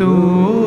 સ્વામિનારાયણ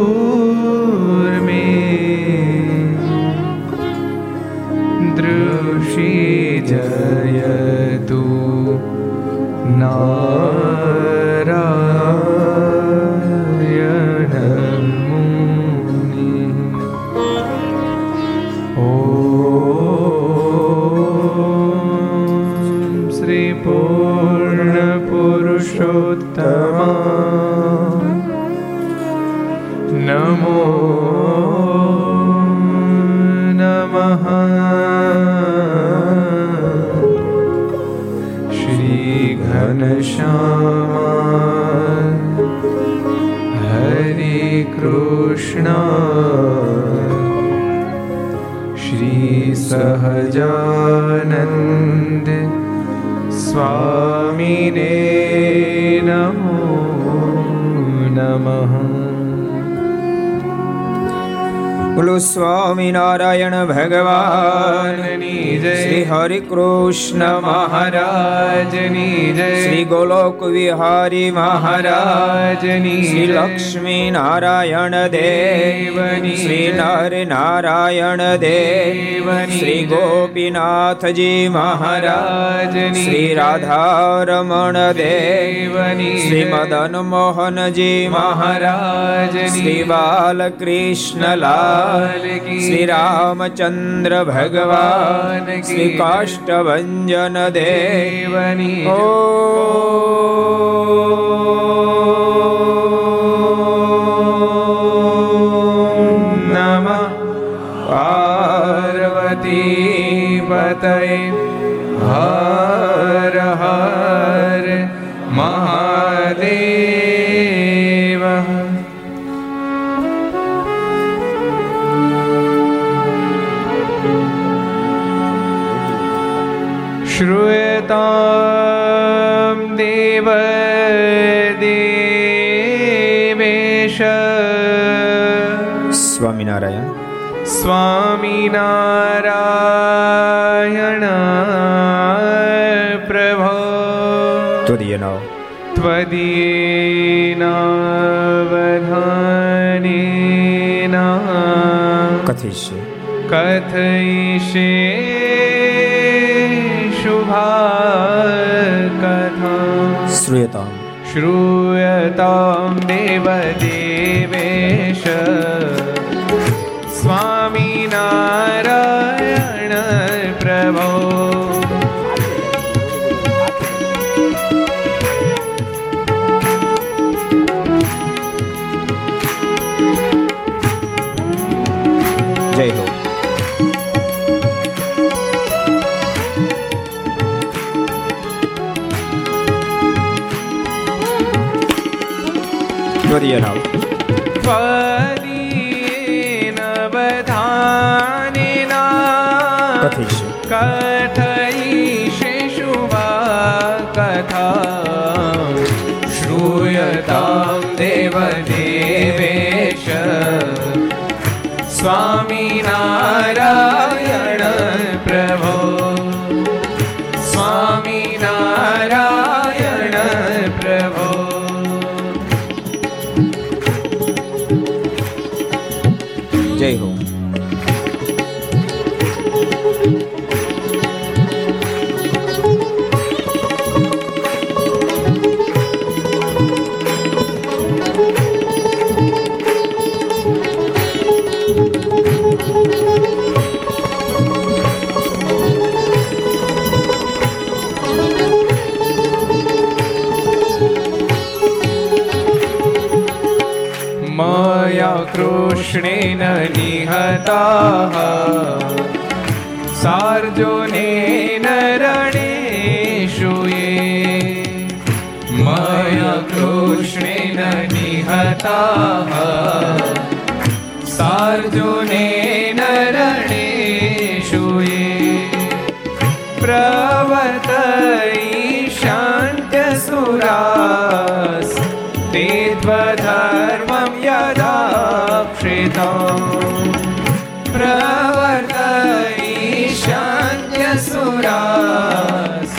નારાયણ દેવની. શ્રી નર નારાયણ દેવની. શ્રી ગોપીનાથજી મહારાજ શ્રી રાધારમણ દેવની શ્રી મદન મોહનજી મહારાજ શ્રી બાલકૃષ્ણલાલ શ્રી રામચંદ્ર ભગવાન શ્રી કાષ્ટભન દેવની ઓ श्रीपतये हर हर महादेव श्रूयतां देव સ્વામિનારાયણ પ્રભો. ત્વદીયનો ત્વદીયનાવધાનેના કથિષ્ય કથયિષે શુભા કથા શ્રૂયતામ શ્રૂયતામ દેવદેવેશ ત્વદીય નાવ જય कृष्णेन निहताः सार्जुनेन रणेषु ये मया कृष्णेन निहताः सार्जुनेन रणेषु ये प्रवर्तयिष्यन्त्यसुरास् ते त्वधर्मं यदाक्षितम् प्रवर्तयिष्यन्त्यसुरास्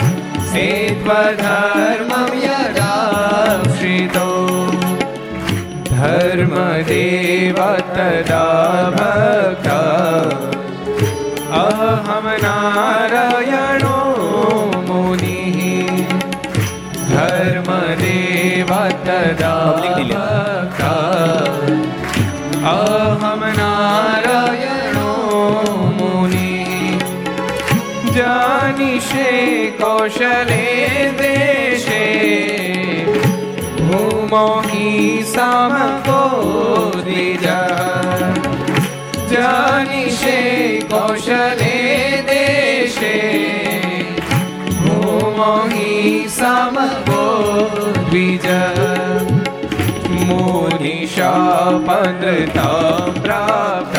ते त्वधर्मं यदाक्षितो धर्मदेव तदा भक्ता कौशले देशे भूमौ हि समको द्विजः जानिषे कौशले देशे भूमौ हि समको द्विज मुनिशापदता प्राप्त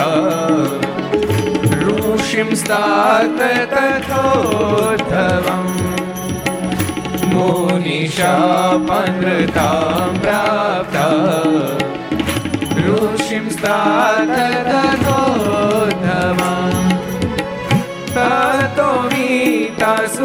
ऋषिं स्तात तथोद्धवम् मुनिशापनृतां प्राप्त ऋषिं स्तात तथोद्धवम् ततो वीतासुरेभ्योऽहम्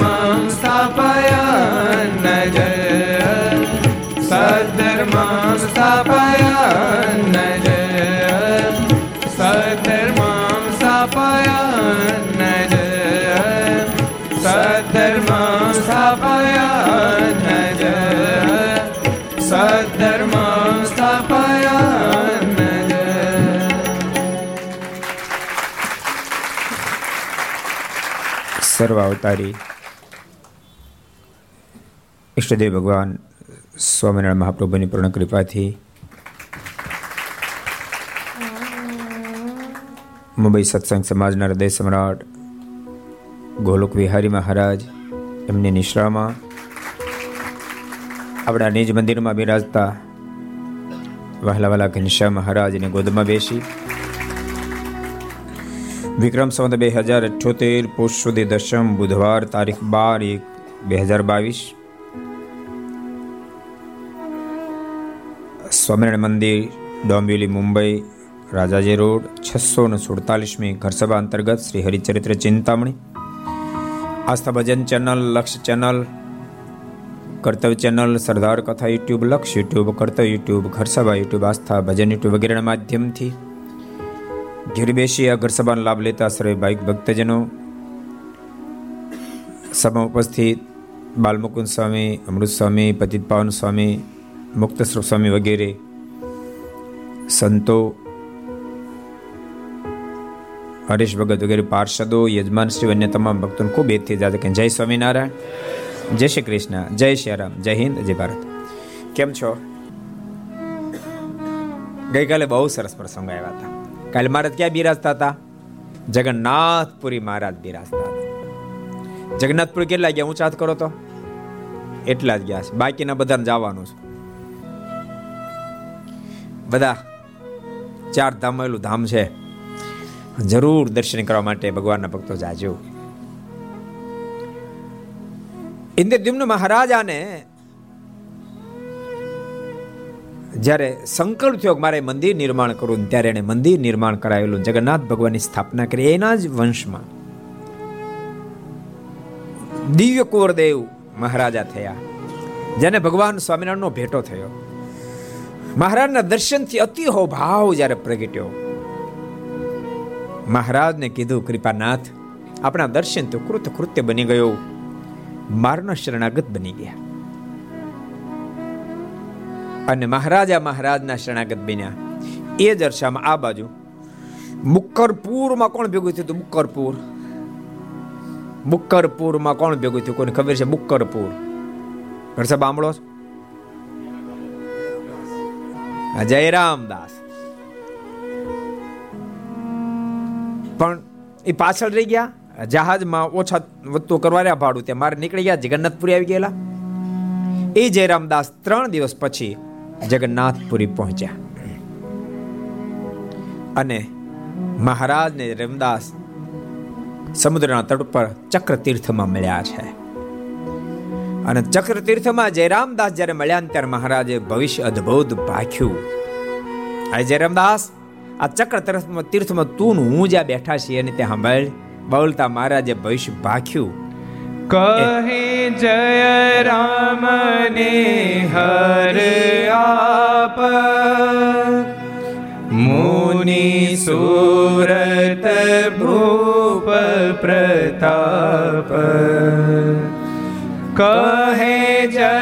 मासा पा સર્વ અવતારી ઈષ્ટદેવ ભગવાન સ્વામિનારાયણ મહાપ્રભુની પૂર્ણ કૃપાથી મુંબઈ સત્સંગ સમાજના હૃદય સમ્રાટ ગોલોક વિહારી મહારાજ એમની નિશ્રામાં આપણા નિજ મંદિરમાં બિરાજતા વહાલા વહાલા ઘનશ્યામ મહારાજની ગોદમાં બેસી વિક્રમ સંવત બે હજાર અઠ્યોતેર, પુષ સુધી દશમ, બુધવાર તારીખ બાર એક, બે હજાર બાવીસ. સ્વામિનારાયણ મંદિર, ડોંબિવલી, મુંબઈ, રાજાજી રોડ, છસો ને સુડતાલીસમી ઘરસભા અંતર્ગત Shri Haricharitra Chintamani. Aastha Bhajan channel, Laksh channel, Kartavya channel, Sardar Katha YouTube, Laksh YouTube, Kartavya YouTube, Gharsabha YouTube, Aastha Bhajan YouTube વગેરેના માધ્યમથી ઘેર બેસી આ ઘર સભાનો લાભ લેતા સર્વે ભાઈક ભક્તજનો. સભા ઉપસ્થિત બાલમુકુંદ સ્વામી અમૃત સ્વામી પતિત પાવન સ્વામી મુક્ત સ્વામી વગેરે સંતો, હરીશ ભગત વગેરે પાર્ષદો, યજમાન શ્રી અન્ય તમામ ભક્તોને ખૂબ એજથી જાતે કે જય સ્વામિનારાયણ, જય શ્રી કૃષ્ણ, જય શ્રી રામ, જય હિન્દ, જય ભારત. કેમ છો? ગઈકાલે બહુ સરસ પ્રસંગ આવ્યા હતા. કાલે મહારાજ ક્યાં બિરાજતા હતા? જગન્નાથપુરી મહારાજ બિરાજતા હતા. જગન્નાથપુરી કેટલા ગયા ઊંચા કરો તો? એટલા જ ગયા છે. બાકીના બધાને જવાનું છે. બધા, ચાર ધામ એલું ધામ છે. જરૂર દર્શન કરવા માટે ભગવાનના ભક્તો જાજો. ઇન્દ્રદ્યુમ્ન મહારાજાને જ્યારે સંકલ્પ થયો મારે મંદિર નિર્માણ કરવું ત્યારે એને મંદિર નિર્માણ કરાવેલું જગન્નાથ ભગવાનની સ્થાપના કરી. એના જ વંશમાં દિવ્ય કુંવરદેવ મહારાજા થયા, જેને ભગવાન સ્વામિનારાયણનો ભેટો થયો. મહારાજના દર્શનથી અતિ ભાવ જ્યારે પ્રગટ્યો. મહારાજને કીધું, કૃપાનાથ, આપણા દર્શન તો કૃત કૃત્ય બની ગયો. મારના શરણાગત બની ગયા. અને મહારાજા મહારાજના શરણાગત બન્યા. એ અરસામાં આ બાજુ, મુક્કરપુરમાં કોણ ભેગું થયું મુક્કરપુર. મુક્કરપુરમાં કોણ ભેગું થયું? કોને ખબર છે? મુક્કરપુર. ઘરસા બામળો જયરામદાસ. પણ એ પાછળ રહી ગયા? જહાજમાં ઓછા વધતું કરવા રહ્યા ભાડું ત્યાં. મારે નીકળી ગયા? જગન્નાથપુરી આવી ગયેલા? એ જયરામદાસ ત્રણ દિવસ પછી જગન્નાથપુરી પહોંચ્યા. અને મહારાજ ને રામદાસ સમુદ્રના તટ પર ચક્ર તીર્થમાં મળ્યા છે. અને ચક્ર તીર્થમાં જયરામદાસ જ્યારે મળ્યા ત્યારે મહારાજે ભવિષ્ય અદ્ભુત ભાખ્યું. આ જયરામદાસ આ ચક્ર તીર્થમાં તીર્થમાં તું હું જ્યાં બેઠા છીએ અને ત્યાં સાંભળ બોલતા મહારાજે ભવિષ્ય ભાખ્યું. કહે જય રામ ને હર આપ મુનિ સુરત ભૂપ પ્રતાપ કહે જય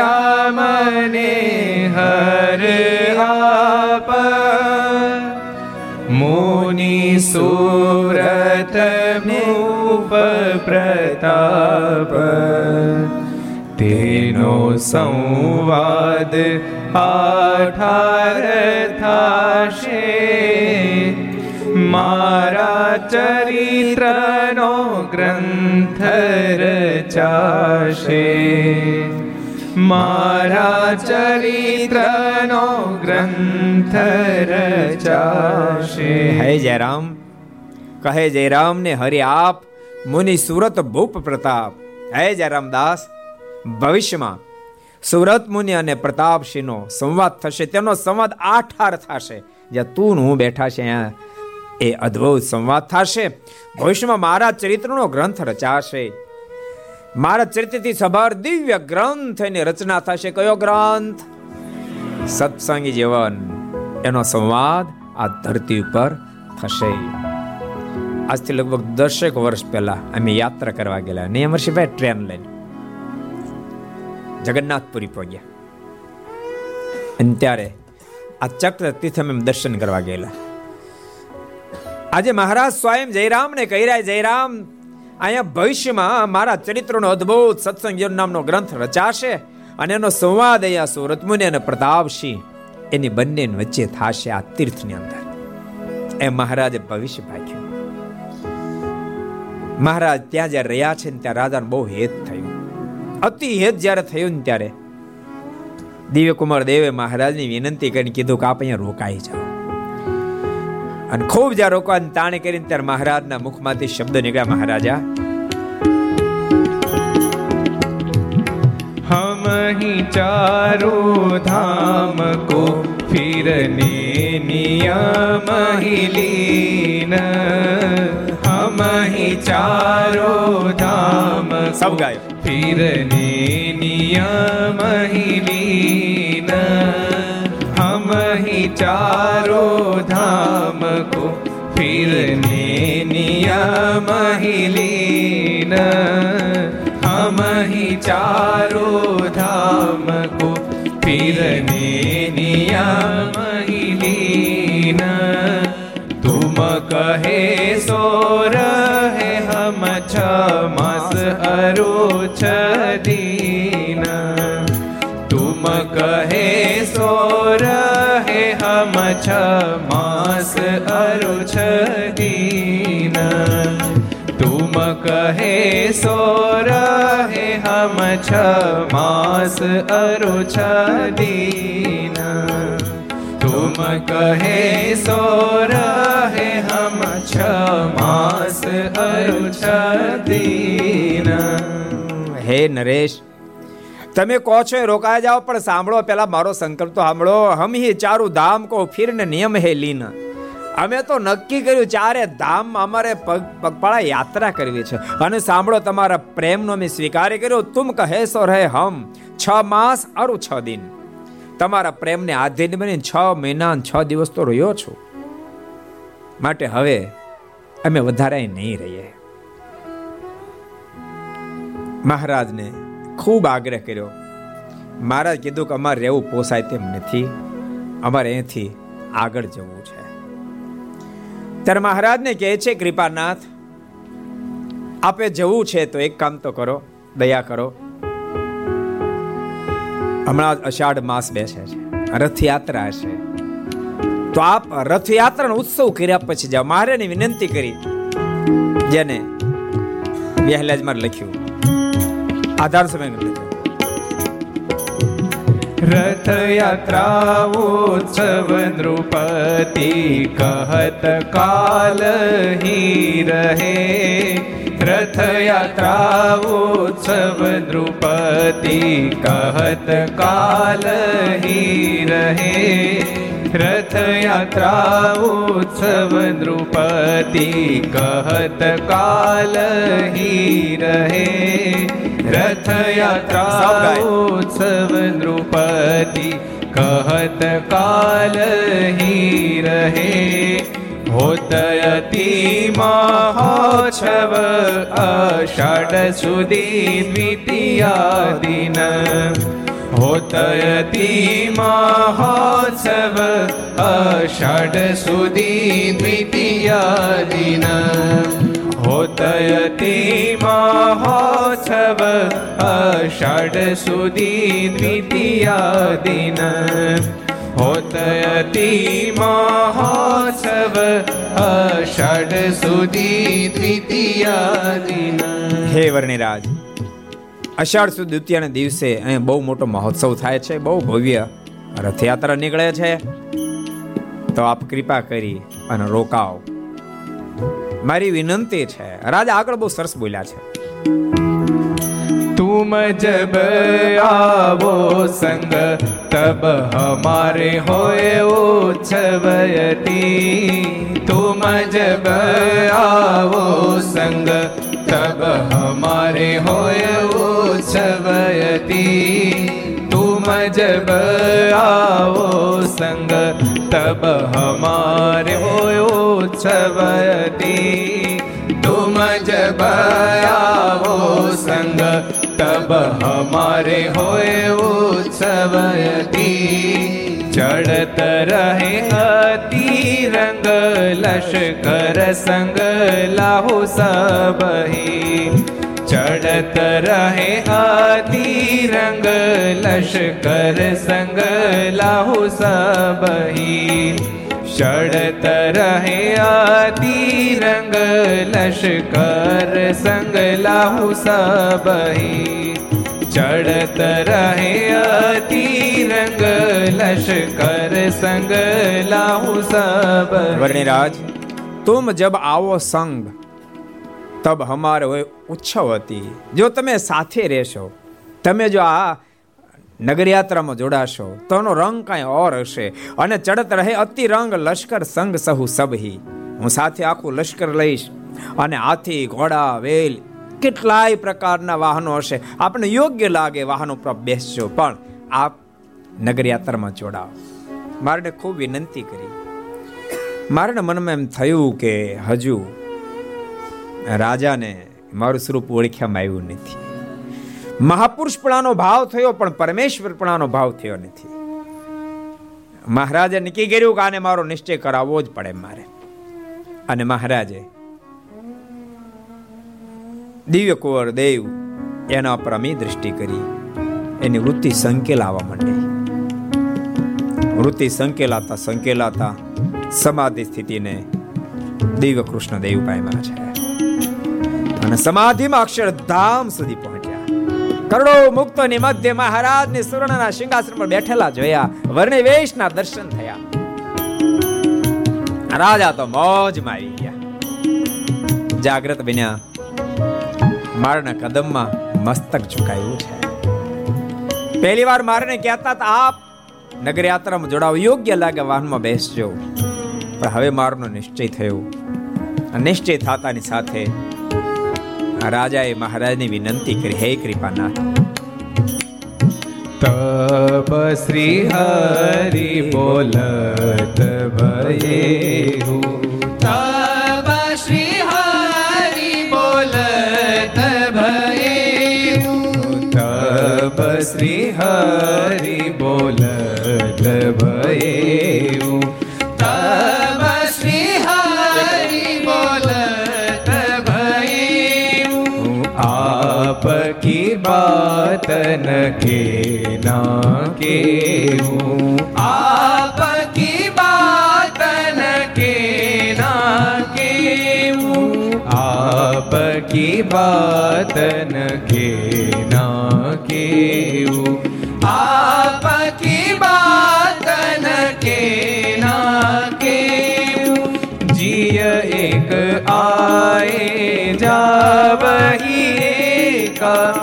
રામ ને હર આપ મુનિ સુરત પ્રતાપ તેનો સંવાદ આઠાર થાશે મારા ચરિત્રનો ગ્રંથ રચાશે મારા ચરિત્રનો ગ્રંથ રચાશે હે જયરામ કહે જયરામ ને હરે આપ મુનિ સુરત ભૂપ પ્રતાપ. હે જયરામ દાસ ભવિષ્યમાં સુરત મુનિ અને પ્રતાપસિંહનો સંવાદ થશે. તેનો સંવાદ આઠાર થશે. જ્યાં તું હું બેઠા છે અહીંયા એ અદ્ભુત સંવાદ થશે. ભવિષ્યમાં મારા ચરિત્રનો ગ્રંથ રચાશે. મારા ચરિત્રથી સભર દિવ્ય ગ્રંથ એની રચના થશે. કયો ગ્રંથ? સત્સંગી જીવન. એનો સંવાદ આ ધરતી ઉપર થશે. આજથી લગભગ દસેક વર્ષ પહેલા અમે યાત્રા કરવા ગયેલા ને અમરશીભાઈ ટ્રેન લઈને જગન્નાથપુરી પહોંચ્યા. અને ત્યારે આ ચક્ર તીર્થ અમે દર્શન કરવા ગયેલા. આજે મહારાજ સ્વયં જયરામને કહી રહ્યા જયરામ, અહીંયા ભવિષ્યમાં મારા ચરિત્રનો અદ્ભુત સત્સંગ નામનો ગ્રંથ રચાશે અને એનો સંવાદ અહીંયા સુરત મુનિ અને પ્રતાપસિંહ એની બંને વચ્ચે થશે આ તીર્થની અંદર. એ મહારાજે ભવિષ્ય ભાગ્યું મહારાજ ત્યાં જ્યારે રહ્યા છે ને ત્યાં રાજાને બહુ હેત થયું અતિ હેત જ્યારે થયું ને ત્યારે દિવ્યકુમાર દેવે મહારાજની વિનંતી કરીને કીધું કે આપ અહીંયા રોકાઈ જાઓ અને ખૂબ જ્યાં રોકવાની તાણે કરીને ત્યારે મહારાજના મુખમાંથી શબ્દ નીકળ્યા મહારાજા हम ही चारों धाम को फिरने नियम ही लीन हम ही चारों धाम सब को गायो फिरने नियम ही लीन हम ही चारों धाम को फिरने नियम ही लीन हम ही चारों धाम को फिरने नियम रहे सो रहे हम क्षमस अरुच दीन। तुम कहे, सो रहे हम क्षमस अरुच दीन। तुम कहे, सो रहे हम क्षमस अरुच दीन। तुम कहे सो रहे हम छ मास अरु छ दीन હે નરેશ તમે કહો છો એ રોકાઈ જાઓ પણ સાંભળો પેલા મારો સંકલ્પ તો સાંભળો હમ હી ચારું ધામ કો ફિર ને નિયમ હે લીન અમે તો નક્કી કર્યું ચારે ધામ અમારે પગ પગપાળા યાત્રા કરવી છે અને સાંભળો તમારા પ્રેમનો અમે સ્વીકાર કર્યો તુમ કહે સો રહે હમ છ માસ અરુ છ દિન તમારા પ્રેમને આધીન બની છ મહિના છ દિવસ તો રહ્યો છું. માટે હવે અમે વધારે નહીં રહીએ. મહારાજને ખૂબ આગ્રહ કર્યો. મહારાજ કીધું કે અમારે રહેવું પોસાય તેમ નથી. અમારે અહીંથી આગળ જવું છે. ત્યારે મહારાજને કહે છે, કૃપાનાથ, આપે જવું છે તો એક કામ તો કરો, દયા કરો. હમણાં અષાઢ માસ બેસે છે. રથયાત્રા છે તો આપ રથયાત્રાનો ઉત્સવ કર્યા પછી જ્યાં મહારાજને વિનંતી કરી. જેને પહેલાં જ મારે લખ્યું. આધાર સમય લખ્યું રથયાત્રા ઉત્સવ નૃપતિ કહત કાલ હી રહે. रथयात्रा उत्सव नृपति कहत काल ही रहे रथयात्रा उत्सव नृपति कहत काल ही रहे रथयात्रा उत्सव नृपति कहत काल ही रहे होतयति महोत्सव आषाढ सुदी द्वितीया दिन होतयति महोत्सव आषाढ सुदी द्वितीया दिन होतयति महोत्सव आषाढ सुदी द्वितीया दिन होतयति महोत्सव आषाढ सुदी द्वितीया दिन હે વર્ણિરાજ અષાઢ સુદ દ્વિતીયાના દિવસે અહીં બહુ મોટો મહોત્સવ થાય છે બહુ ભવ્ય રથયાત્રા નીકળે છે તો આપ કૃપા કરી અને રોકાઓ મારી વિનંતી છે રાજા આગળ બહુ સરસ બોલ્યા છે तुम जब आवो संग तब हमारे होए उत्सवयती तुम जब आवो संग तब हमारे होए उत्सवयती तुम जब आओ संग तब हमारे होए उत्सवयती तुम जब आओ संग तब हमारे होए उत्सवयती चढ़त रहे अति रंग लश्कर संग लाहु सबही चढ़त रहे अति रंग लश्कर संग लाहु सबही चढ़त रहे अति रंग लश्कर संग लाहु सबही चढ़त रहे अति रंग लश्कर संग लाहु सब વર્ણિરાજ તુમ જબ આવો સંગ તબ હમારે હોય ઉત્સવ હતી જો તમે સાથે રહેશો તમે જો આ નગરયાત્રામાં જોડાશો. તો એનો રંગ કાંઈ ઓર હશે અને ચડત રહે અતિ રંગ લશ્કર સંગ સહુ સબહી હું સાથે આખું લશ્કર લઈશ અને હાથી, ઘોડા, વેલ કેટલાય પ્રકારના વાહનો હશે. આપણે યોગ્ય લાગે વાહનો પર બેસજો, પણ આપ નગરયાત્રામાં જોડાઓ. મારે ખૂબ વિનંતી કરી. મારા મનમાં એમ થયું કે હજુ રાજાને મારું સ્વરૂપ ઓળખ્યામાં આવ્યું નથી. મહાપુરુષપણાનો ભાવ થયો, પણ પરમેશ્વરપણાનો ભાવ થયો નથી. મહારાજે નક્કી કર્યું કે આને મારો નિશ્ચય કરાવવો જ પડે મારે. અને મહારાજે દિવ્ય કુંવર દેવ એના પર અમી દ્રષ્ટિ કરી, એની વૃત્તિ સંકેલાવા માંડી. વૃત્તિ સંકેલાતા સંકેલાતા સમાધિ સ્થિતિને દિવ્ય કૃષ્ણ દેવ પામ્યા છે. અને સમાધિમાં અક્ષરધામ સુધી પહોંચ્યા. કરોડો મુક્તોની મધ્ય મહારાજને સુવર્ણના સિંહાસન પર બેઠેલા જોયા. વર્ણવેશના દર્શન થયા. રાજા તો મોજમાં આવી ગયા. જાગ્રત બન્યા. મારના કદમમાં મસ્તક ઝુકાયું છે. પહેલી વાર મારને કહેતા આપ નગર યાત્રામાં જોડાવ યોગ્ય લાગે વાહનમાં બેસજો. પણ હવે મારનો નિશ્ચય થયો. નિશ્ચય થતાની સાથે રાજાએ મહારાજની વિનંતી કરી, હે કૃપાનાથ. તબ શ્રી હરિ બોલત ભયે તબ શ્રી હરિ બોલત ભયે તબ શ્રી હરિ બોલત ભયે आपकी बात न के ना के आपकी बात न के ना के आपकी बात न के ना के आपकी बात न के ना के जिय एक आए जावही एका जिय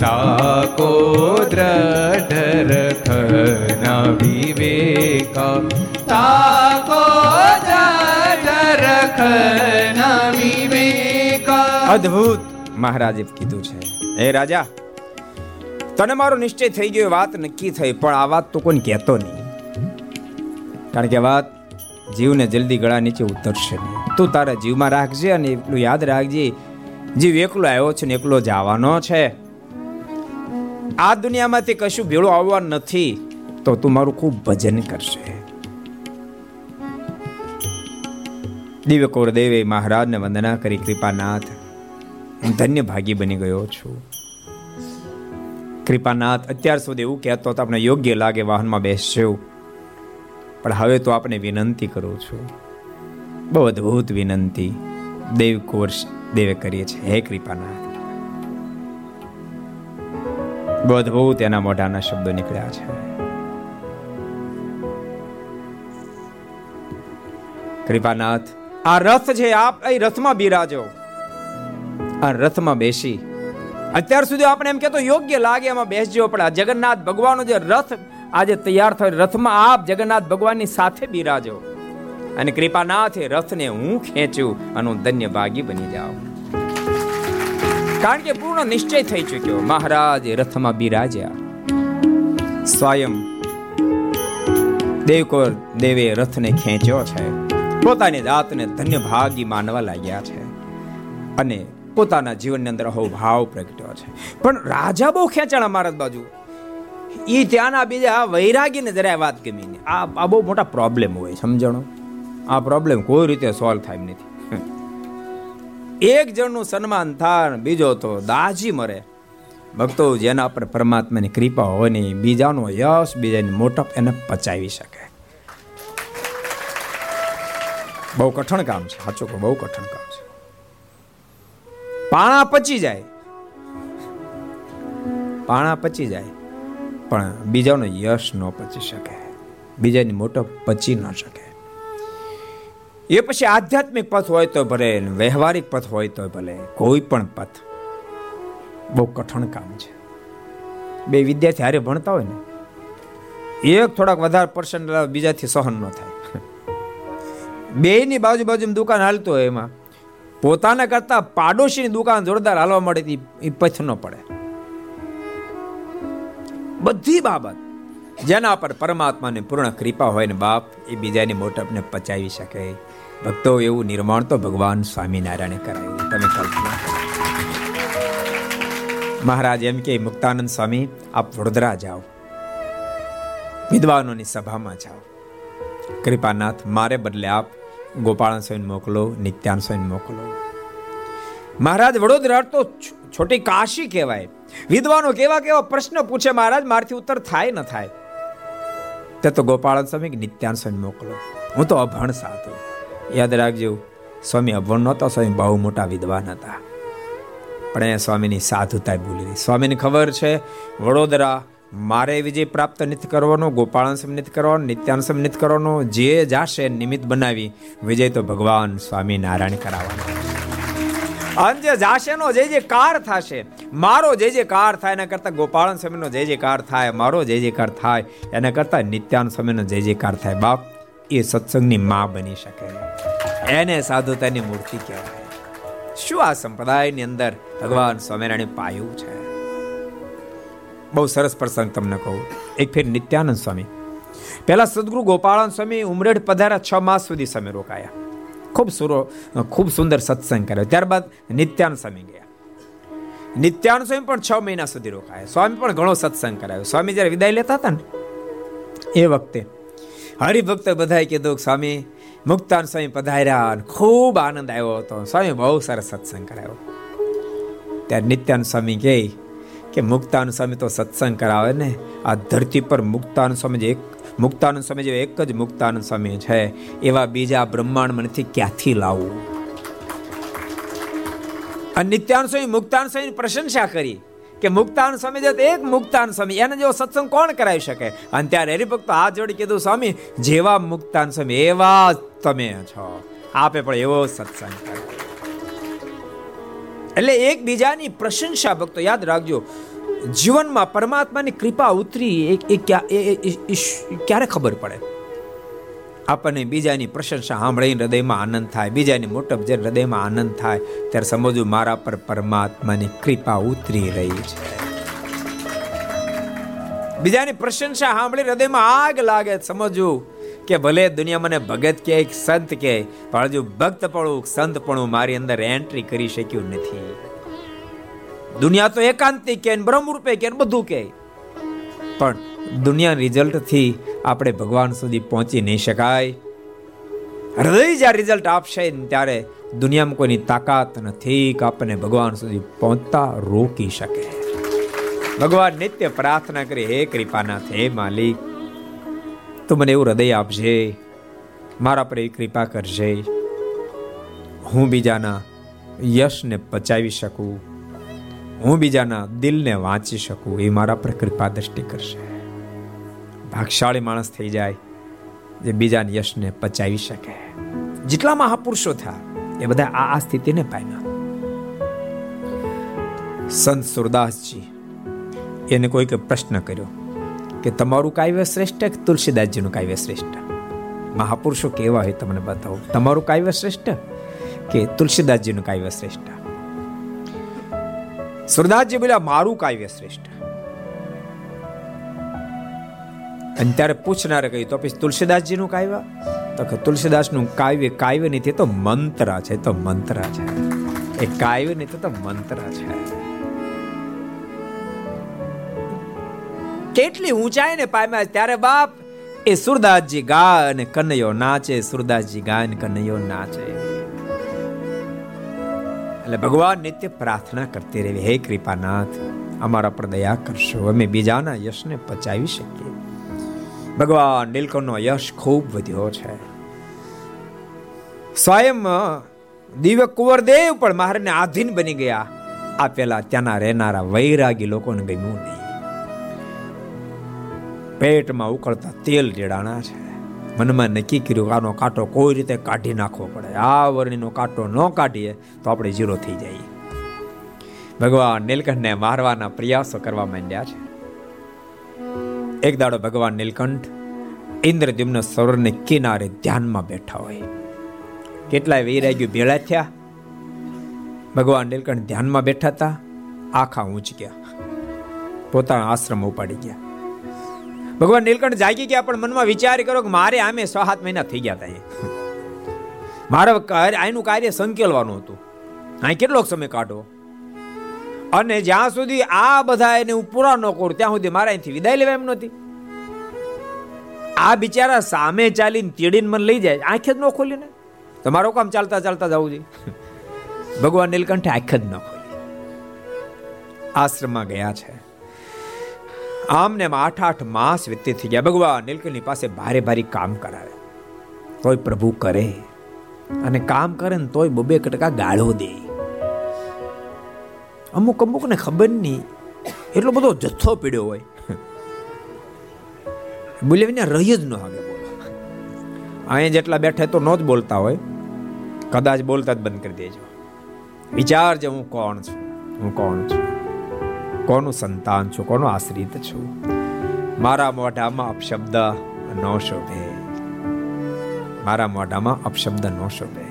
તાકો દ્રઢ રખના વિવેકા તાકો દ્રઢ રખના વિવેકા અદ્ભુત મહારાજે કીધું છે. હે રાજા, તને મારો નિશ્ચય થઈ ગયો વાત નક્કી થઈ, પણ આ વાત તો કોઈ કહેતો નહીં. કારણ કે વાત જીવને જલ્દી ગળા નીચે ઉતરશે નહીં. તું તારા જીવમાં રાખજે અને એટલું યાદ રાખજે, જીવ એકલો આવ્યો છે ને એકલો જવાનો છે. આ દુનિયામાંથી કશું ભેળું આવવા નથી, તો તું મારું ખૂબ ભજન કરશે. દિવ્ય કૌર દેવે મહારાજને વંદના કરી, કૃપાનાથ, હું ધન્ય ભાગી બની ગયો છું. કૃપાનાથ, અત્યાર સુધી એવું કહેતો તો આપણે યોગ્ય લાગે વાહનમાં બેસજો, પણ હવે તો આપણે વિનંતી કરું છું. બહુ અદ્ભુત વિનંતી દેવ કોર્સ દેવે કરીએ છે હે કૃપાનાથ. બહુ અદ્ભુત એના મોઢાના શબ્દો નીકળ્યા છે. કૃપાનાથ, આ રથ છે આપ એ રથમાં બિરાજો. આ રથમાં બેસી. અત્યાર સુધી આપણે એમ કહેતો યોગ્ય લાગે એમાં બેસજો, પણ આ જગન્નાથ ભગવાનનો જે રથ આજે તૈયાર થયો રથમાં આપ જગન્નાથ ભગવાનની સાથે બિરાજો. અને કૃપાનાથે રથને હું ખેંચ્યું અને હું ધન્ય ભાગી બની જાઉં. કારણ કે પૂર્ણ નિશ્ચય થઈ ચૂક્યો. મહારાજ રથમાં બિરાજ્યા. સ્વયં દેવકોર દેવે રથને ખેંચ્યો છે. પોતાની જાતને ધન્ય ભાગી માનવા લાગ્યા છે અને પોતાના જીવનની અંદર ભાવ પ્રગટ્યો છે. પણ રાજા બહુ ખેંચાણા મહારાજ બાજુ. એ ત્યાંના બીજા વૈરાગીને જરાય વાત ગમી આ આ બહુ મોટા પ્રોબ્લેમ હોય, સમજણો? આ પ્રોબ્લેમ કોઈ રીતે સોલ્વ થાય નથી. એક જણનું સન્માન થાય બીજો તો દાજી મરે. ભક્તો, જેના પર પરમાત્માની કૃપા હોય ને બીજાનો યશ બીજાની મોટપ એને પચાવી શકે. બહુ કઠણ કામ છે, સાચું બહુ કઠણ કામ છે. પાણા પચી જાય. પાણા પચી જાય, પણ બીજાનો યશ ન પચી શકે. બીજાની મોટપ પચી ન શકે. એ પછી આધ્યાત્મિક પથ હોય તો ભલે વ્યવહારિક પથ હોય તો ભલે, કોઈ પણ પથ. બહુ કઠણ કામ છે. બે વિદ્યાર્થી હારે ભણતા હોય ને, એક થોડાક વધારે પર્સન્ટ બીજાથી સહન ન થાય. બેની બાજુ બાજુ દુકાન હાલતો હોય એમાં, પોતાના કરતા પાડોશીની દુકાન જોરદાર હાલવા મળે એ પથ ન પડે. બધી બાબત, જેના પર પરમાત્માની પૂર્ણ કૃપા હોય ને બાપ, એ બીજાની મોટપને પચાવી શકે. ભક્તો એવું નિર્માણ તો ભગવાન સ્વામિનારાયણે કરાયું. તમે કલ્પના મહારાજ એમ કે, મુક્તાનંદ સ્વામી, આપ વડોદરા જાઓ. વિદ્વાનોની સભામાં જાઓ. કૃપાનાથ મારે બદલે આપ ગોપાલ સ્વામી મોકલો, નિત્યાન સ્વામી મોકલો. મહારાજ, વડોદરા તો છોટી કાશી કહેવાય. વિદ્વાનો કેવા કેવા પ્રશ્ન પૂછે મહારાજ, મારથી ઉત્તર થાય ન થાય. તે તો ગોપાલ સ્વામી નિત્યાન સ્વામી મોકલો. હું તો અભણ સાધુ. યાદ રાખજો, સ્વામી અભણ નહોતો, સ્વામી બહુ મોટા વિદ્વાન હતા. પણ એ સ્વામીની સાધુતા ભૂલી સ્વામીને ખબર છે, વડોદરા મારે વિજય પ્રાપ્ત નથી કરવાનો, ગોપાળન નથી કરવાનો, નિત્યાન સમ નથી કરવાનો, જે જાશે નિમિત્ત બનાવી વિજય તો ભગવાન સ્વામી નારાયણ કરાવવાનો. અને જાશેનો, જે જે કાર થશે, મારો જે જે કાર થાય, એના કરતા ગોપાળન સ્વામીનો જે જે કાર થાય, મારો જે જે કાર થાય, એના કરતા નિત્યાન સ્વામીનો જે જે કાર થાય, બાપ એ સત્સંગની માં બની શકે. એને સાધુતાની મૂર્તિ કહેવાય. શું આ સંપ્રદાયની અંદર ભગવાન સ્વામિનારાયણ પાયું છે? બહુ સરસ પ્રસંગ તમને કહું. એક ફેર નિત્યાનંદ સ્વામી. પહેલા સદગુરુ ગોપાળન સ્વામી ઉમરેડ પધારા છ માસ સુધી સમય રોકાયા. ખૂબ સુરો, ખૂબ સુંદર સત્સંગ કર્યો. ત્યારબાદ નિત્યાનંદ સ્વામી ગયા. નિત્યાનંદ સ્વામી પણ છ મહિના સુધી રોકાયા. સ્વામી પણ ઘણો સત્સંગ કરાયો સ્વામી જ્યારે વિદાય લેતા હતા ને, એ વખતે હરિભક્ત બધાએ કીધું સ્વામી, મુક્તાન સ્વામી પધાર્યા ખૂબ આનંદ આવ્યો હતો. સ્વામી બહુ સરસ સત્સંગ કરાયો. ત્યારે નિત્યાન સ્વામી કહે કે મુક્તાન સ્વામી તો સત્સંગ કરાવે ને. આ ધરતી પર મુક્તાન સ્વામી એક મુક્તાનંદ સ્વામી જેવા એક જ મુક્તાનંદ સ્વામી છે. એવા બીજા બ્રહ્માંડ મનથી ક્યાંથી લાવવું? અને નિત્યાન સ્વામી, મુક્તાન સ્વામીની પ્રશંસા કરી. કે મુક્તાન સ્વામી જે એક મુક્તાન સ્વામી, એને જેવો સત્સંગ કોણ કરાવી શકે? અને ત્યારે હરિભક્તો હાથ જોડી કીધું, સ્વામી, જેવા મુક્તાન સ્વામી, એવા તમે છો. આપે પણ એવો સત્સંગ કરે એટલે એકબીજાની પ્રશંસા ભક્તો, યાદ રાખજો, જીવનમાં પરમાત્માની કૃપા ઉતરી એ ક્યારે ખબર પડે? આપણને બીજાની પ્રશંસા સાંભળીને હૃદયમાં આનંદ થાય, બીજાની મોટપ જે હૃદયમાં આનંદ થાય, ત્યારે સમજવું મારા પર પરમાત્માની કૃપા ઉતરી રહી છે. બીજાની પ્રશંસા સાંભળી હૃદયમાં આગ લાગે, સમજવું કે ભલે દુનિયા મને ભગત કે સંત કે પણ હજુ ભક્ત પણ સંત પણ મારી અંદર એન્ટ્રી કરી શક્યું નથી. દુનિયા તો એકાંતિક કે બ્રહ્મરૂપે કે બધું કે પણ દુનિયા રિઝલ્ટથી આપણે ભગવાન સુધી પહોંચી નહીં શકાય. હૃદય જ્યાં રિઝલ્ટ આપશે ત્યારે દુનિયામાં કોઈની તાકાત નથી કે આપણને ભગવાન સુધી પહોંચતા રોકી શકે. ભગવાન નિત્ય પ્રાર્થના કરી, હે કૃપાનાથ, હે માલિક, તું મને એવું હૃદય આપજે, મારા પર એવી કૃપા કરજે. હું બીજાના યશને પચાવી શકું, હું બીજાના દિલને વાંચી શકું, એ મારા પર કૃપા દ્રષ્ટિ કરશે. ભાગશાળી માણસ થઈ જાય, જે બીજાને યશને પચાવી શકે. જેટલા મહાપુરુષો થયા, એ બધા આ આ સ્થિતિને પામ્યા. સંત સુરદાસજી એને કોઈક પ્રશ્ન કર્યો કે તમારું કાવ્ય શ્રેષ્ઠ કે તુલસીદાસજીનું કાવ્ય શ્રેષ્ઠ? મહાપુરુષો કેવા હોય તમને બતાવો? તમારું કાવ્ય શ્રેષ્ઠ કે તુલસીદાસજીનું કાવ્ય શ્રેષ્ઠ? સુરદાસજી બોલ્યા, મારું કાવ્ય શ્રેષ્ઠ. અને ત્યારે પૂછનારે કહ્યું, તો પછી તુલસીદાસજીનું કાવ્ય? તો કે, તુલસીદાસનું કાવ્ય કાવ્ય નથી તો મંત્ર છે, તો મંત્ર છે. એ કાવ્ય નથી તો મંત્ર છે. કેટલી ઊંચાઈ ને પામ્યા ત્યારે બાપ, એ સુરદાસજી ગાય અને કનૈયો નાચે, સુરદાસજી ગાય અને કનૈયો નાચે. એટલે ભગવાન નિત્ય પ્રાર્થના કરતી રહેવી. હે કૃપાનાથ, અમારા પર દયા કરશો. અમે બીજાના યશને પચાવી શકીએ. ભગવાન નીલકંઠનો યશ ખૂબ વધ્યો છે. સ્વયં દિવ્ય કુંવરદેવ પણ મહારાજને આધીન બની ગયા. આ પેલા ત્યાંના રહેનારા વૈરાગી લોકોને ગમ્યું નહીં. પેટમાં ઉકળતા તેલ રેડાણા છે. મનમાં નક્કી કર્યું આનો કાંટો કોઈ રીતે કાઢી નાખવો પડે. આ વર્ણિનો કાંટો ન કાઢીએ તો આપણે ઝીરો થઈ જઈએ. ભગવાન નીલકંઠને મારવાના પ્રયાસો કરવા માંડ્યા છે. એક દાડો ભગવાન નીલકંઠ ઇન્દ્રદ્યુમ્ન સરોવરને કિનારે ધ્યાનમાં બેઠા હોય. કેટલાય વૈરાગ્યો ભેળા થયા. ભગવાન નીલકંઠ ધ્યાનમાં બેઠા હતા. આખા ઊંચ ગયા. પોતાના આશ્રમ ઉપાડી ગયા. ભગવાન નીલકંઠ જાગી ગયા, પણ મનમાં વિચાર કરો કે મારે આમે છ સાત મહિના થઈ ગયા હતા મારે આનું કાર્ય સંકેલવાનું હતું. અહીં કેટલોક સમય કાઢવો અને જ્યાં સુધી આ બધા એને હું પૂરા ન કરું, ત્યાં સુધી મારા અહીંથી વિદાય લેવા એમ નહોતી. આ બિચારા સામે ચાલીને તેડીને મને લઈ જાય, આંખે જ ન ખોલીને તમારો કામ ચાલતા ચાલતા જવું જોઈએ ભગવાન નીલકંઠે આંખ જ ન ખોલી. આશ્રમમાં ગયા છે. આમને આઠ આઠ માસ વ્યતીત થઈ ગયા. ભગવાન નીલકંઠની પાસે ભારે ભારે કામ કરાવે. તોય પ્રભુ કરે. અને કામ કરે ને તોય બબે કટકા ગાળો દે. અમુક અમુક ને ખબર નહીં. એટલો બધો જથ્થો પીડ્યો હોય. બોલે વિના રહી જ ન બોલો. અહીંયા જેટલા બેઠા તો ન જ બોલતા હોય. કદાચ બોલતા જ બંધ કરી દેજો. વિચાર જે હું કોણ છું? હું કોણ છું? કોનું સંતાન છું? કોનો આશ્રિત છું? મારા મોઢામાં અપશબ્દ ન શોભે. મારા મોઢામાં અપશબ્દ ન શોભે.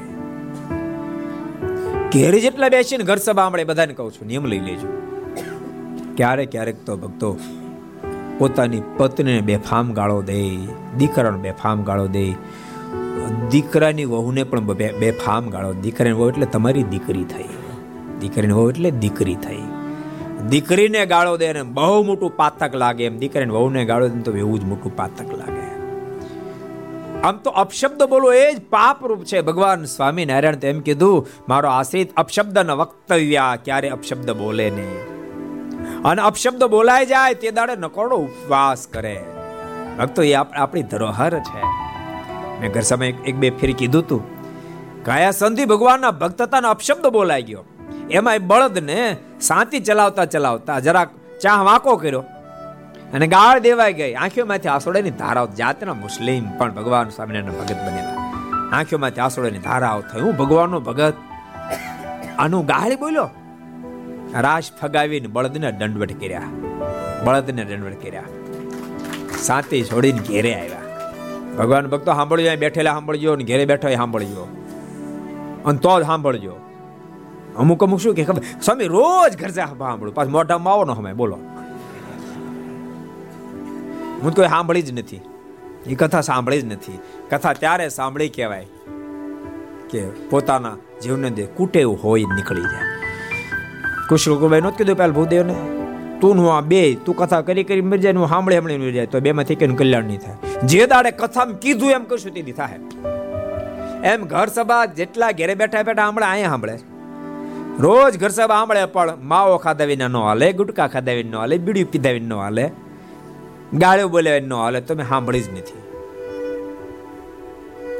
ઘેરે જેટલા બેસીને ઘર સભા સાંભળે બધાને કહું છું, નિયમ લઈ લેજો. ક્યારેક ક્યારેક તો ભક્તો પોતાની પત્નીને બેફામ ગાળો દે, દીકરાને બેફામ ગાળો દે. દીકરાની વહુને પણ બેફામ ગાળો દીકરાની વહુ એટલે તમારી દીકરી થઈ. દીકરીની વહુ એટલે દીકરી થઈ. દીકરીને ગાળો દે ને બહુ મોટું પાતક લાગે એમ. દીકરીને વહુને ગાળો દે તો એવું જ મોટું પાતક લાગે. આમ તો અપશબ્દ બોલો, એ જ પાપ રૂપ છે. ભગવાન સ્વામી નારાયણ તેમ કીધું, મારો આશ્રિત અપશબ્દ ન વક્તવ્યા, ક્યારે અપશબ્દ બોલે નહીં. અને અપશબ્દ બોલાય જાય, તે દાડે નકોડો ઉપવાસ કરે. ભક્તો એ આપણી ધરોહર છે. મેં ઘર સામે એક બે ફેરી કીધું તું. કયા સંધિ ભગવાનના ભક્તતાનો અપશબ્દ બોલાઈ ગયો. એમાં બળદને શાંતિ ચલાવતા ચલાવતા જરાક ચાહ વાંકો કર્યો. અને ગાળ દેવાઈ ગઈ. આંખોમાંથી આસોડાની ધારાઓ, જાતના મુસ્લિમ પણ ભગવાન સ્વામિનારાયણ ભગત બનેલા. આંખોમાંથી આસોડાની ધારાઓ થઈ હું ભગવાનનો ભગત આનું ગાળી બોલ્યો. રાશ ફગાવીને બળદને દંડવટ કર્યા. બળદને દંડવટ કર્યા. સાતે છોડીને ઘેરે આવ્યા. ભગવાન ભક્તો, સાંભળજો બેઠેલા સાંભળજો ને ઘેરે બેઠો સાંભળજો. અને તો જ સાંભળજો. અમુક અમુક શું કે ખબર? સ્વામી રોજ ઘર સાંભળું પાછું મોઢામાં આવો ને સમય બોલો. હું કોઈ સાંભળી જ નથી. એ કથા સાંભળી જ નથી. કથા ત્યારે સાંભળી કહેવાય કે પોતાના જીવને દે કુટેવ હોય નીકળી જાય. કુશળ કુરબાઈ નહોતું કીધું પેલ ભૂદેવને? તું હું આ બે, તું કથા કરી કરી મરી જાય હું સાંભળે સાંભળી મરી જાય, તો બે માંથી કઈ કલ્યાણ નહીં થાય. જે દાડે કથા કીધું એમ કશું તેથી થાય. એમ ઘર સભા જેટલા ઘેરે બેઠા બેઠા સાંભળે અહીંયા સાંભળે. રોજ ઘર સભા સાંભળે, પણ માવો ખાધા વિના ન હાલે, ગુટકા ખાધા વિના ન હાલે બીડી પીધા ન હાલે. ગાળ્યો બોલે ન હાલે, તમે સાંભળી જ નથી.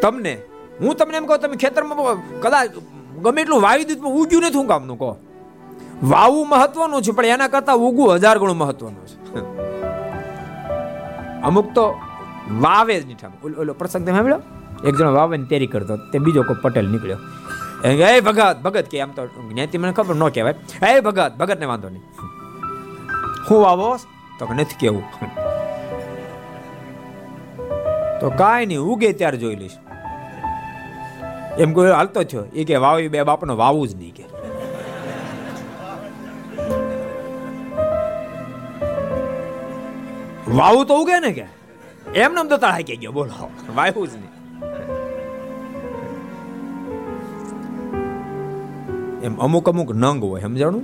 તમને? હું તમને એમ કહું, તમે ખેતરમાં કદાચ ગમે એટલું વાવી દીધું ઉગ્યું નથી હું કામનું કહો. વાવવું મહત્વનું છે, પણ એના કરતા ઉગવું હજાર ગણું મહત્વનું છે. અમુક તો વાવે જ નહીં ઓલો પ્રસંગ તમે સાંભળ્યો? એક જણો વાવે ને તેરી કરતો તે બીજો કોઈ પટેલ નીકળ્યો. એ ભગત ભગત કે, આમ તો જ્ઞાતિ મને ખબર ન કહેવાય. એ ભગત ભગત ને વાંધો નહીં. હું વાવો તો નથી કેવું. તો કાંઈ નહીં, ઉગે ત્યારે જોઈ લઈશ. એમ કોઈ હાલતો થયો? એ કે વાવી બે બાપનો વાવું જ નહીં કે. વાવું તો ઉગે ને કે? એમ નામ તો તળાઈ ગયો, બોલો. વાયું જ નહીં. એમ અમુક અમુક નંગ હોય, સમજાણું?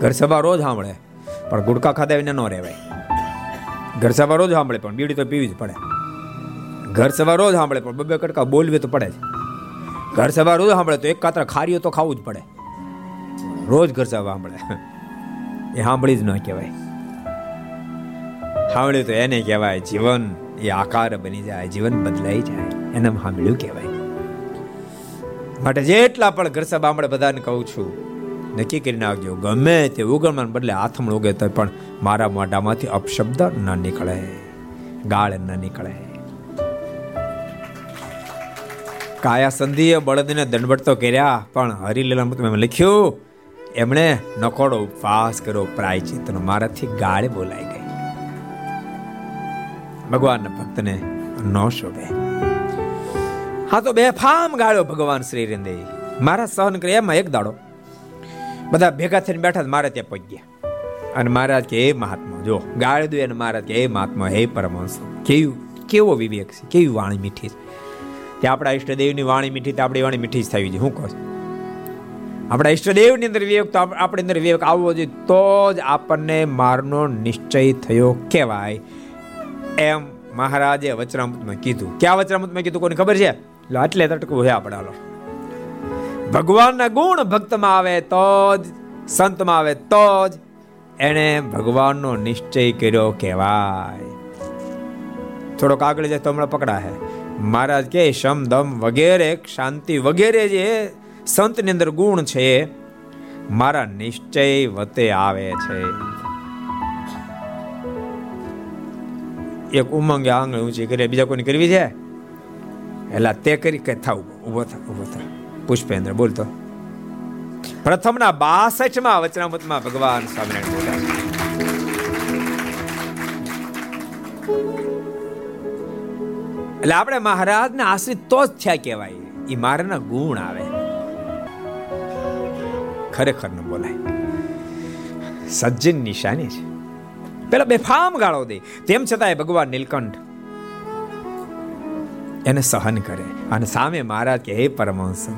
ઘર સભા રોજ સાંભળે, પણ ગુડકા ખાધા વિના ન રહેવાય. ઘર સવાર રોજ સાંભળે પણ બીડી તો પીવી જ પડે. ઘર સવાર રોજ સાંભળે પણ બબે કટકા બોલવી તો પડે જ. ઘર સવાર રોજ સાંભળે તો એક કાતરા ખારીઓ તો ખાવું જ પડે. રોજ ઘર સવાર સાંભળે. એ સાંભળી જ ન કહેવાય. સાંભળ્યું તો એને કહેવાય, જીવન એ આકાર બની જાય, જીવન બદલાઈ જાય. એને સાંભળ્યું કહેવાય. માટે જેટલા પણ ઘર સભા બધાને કહું છું, નક્કી કરી નાખજો, ગમે તે ઉગમણ બદલે હાથમણ ઉગે તો પણ મારા મોઢામાંથી અપશબ્દ ન નીકળે, ગાળ ન નીકળે. કાયા સંધિએ બળદને દંડવટ તો કર્યા, પણ હરિલીલામાં લખ્યું, એમણે નકોડો ઉપવાસ કર્યો પ્રાયચિતનો મારાથી ગાળે બોલાઈ ગઈ. ભગવાનના ભક્તને ન શોભે. હા તો બે ફામ ગાળ્યો ભગવાન શ્રી રંદે. મારા સહન કરે એમાં એક દાડો. બધા ભેગા થઈને બેઠા મારે ત્યાં પહોંચી ગયા અને મહારાજ કે એ મહાત્મા, જો ગાળ દે અને મહારાજ કે એ મહાત્મા, હે પરમહંસ. કેવું કેવો વિવેક છે? કેવી વાણી મીઠી છે? તે આપણા ઈષ્ટદેવની વાણી મીઠી તો આપણી વાણી મીઠી જ થવી છે હું કહું આપણા ઈષ્ટદેવની અંદર વિવેક તો આપણી અંદર વિવેક આવવો જોઈએ, તો જ આપણને મારનો નિશ્ચય થયો કહેવાય. એમ મહારાજે વચરામૃતમાં કીધું. ક્યાં વચરામૃતમાં કીધું? કોને ખબર છે? એટલે તટકું હે આપણે હાલો ભગવાનના ગુણ ભક્તમાં આવે તો જ, સંતમાં આવે તો જ એણે ભગવાનનો નિશ્ચય કર્યો કહેવાય. થોડોક આગળ જાય તો હમણાં પકડા હે. મહારાજ કે શમ દમ વગેરે શાંતિ વગેરે જે સંતની અંદર ગુણ છે, મારા નિશ્ચય વતે આવે છે. એક ઉમંગે આંગળી ઊંચી કરી, બીજા કોઈ કરવી છે? એટલે તે કરી કે થાવ ઊભો થા ઊભો થા. પુષ્પેન્દ્ર બોલતો પ્રથમના બાસઠમાં વચનામૃતમાં ભગવાન સ્વામિનારાયણ એટલે આપણે મહારાજને આશ્રિત તો જ થયા કહેવાય. એ મારાના ગુણ આવે. ખરેખર ન બોલાય. સજ્જન નિશાની છે. પેલા બેફામ ગાળો દે. તેમ છતાંય ભગવાન નીલકંઠ એને સહન કરે. અને સામે મહારાજ કે, હે પરમહંસ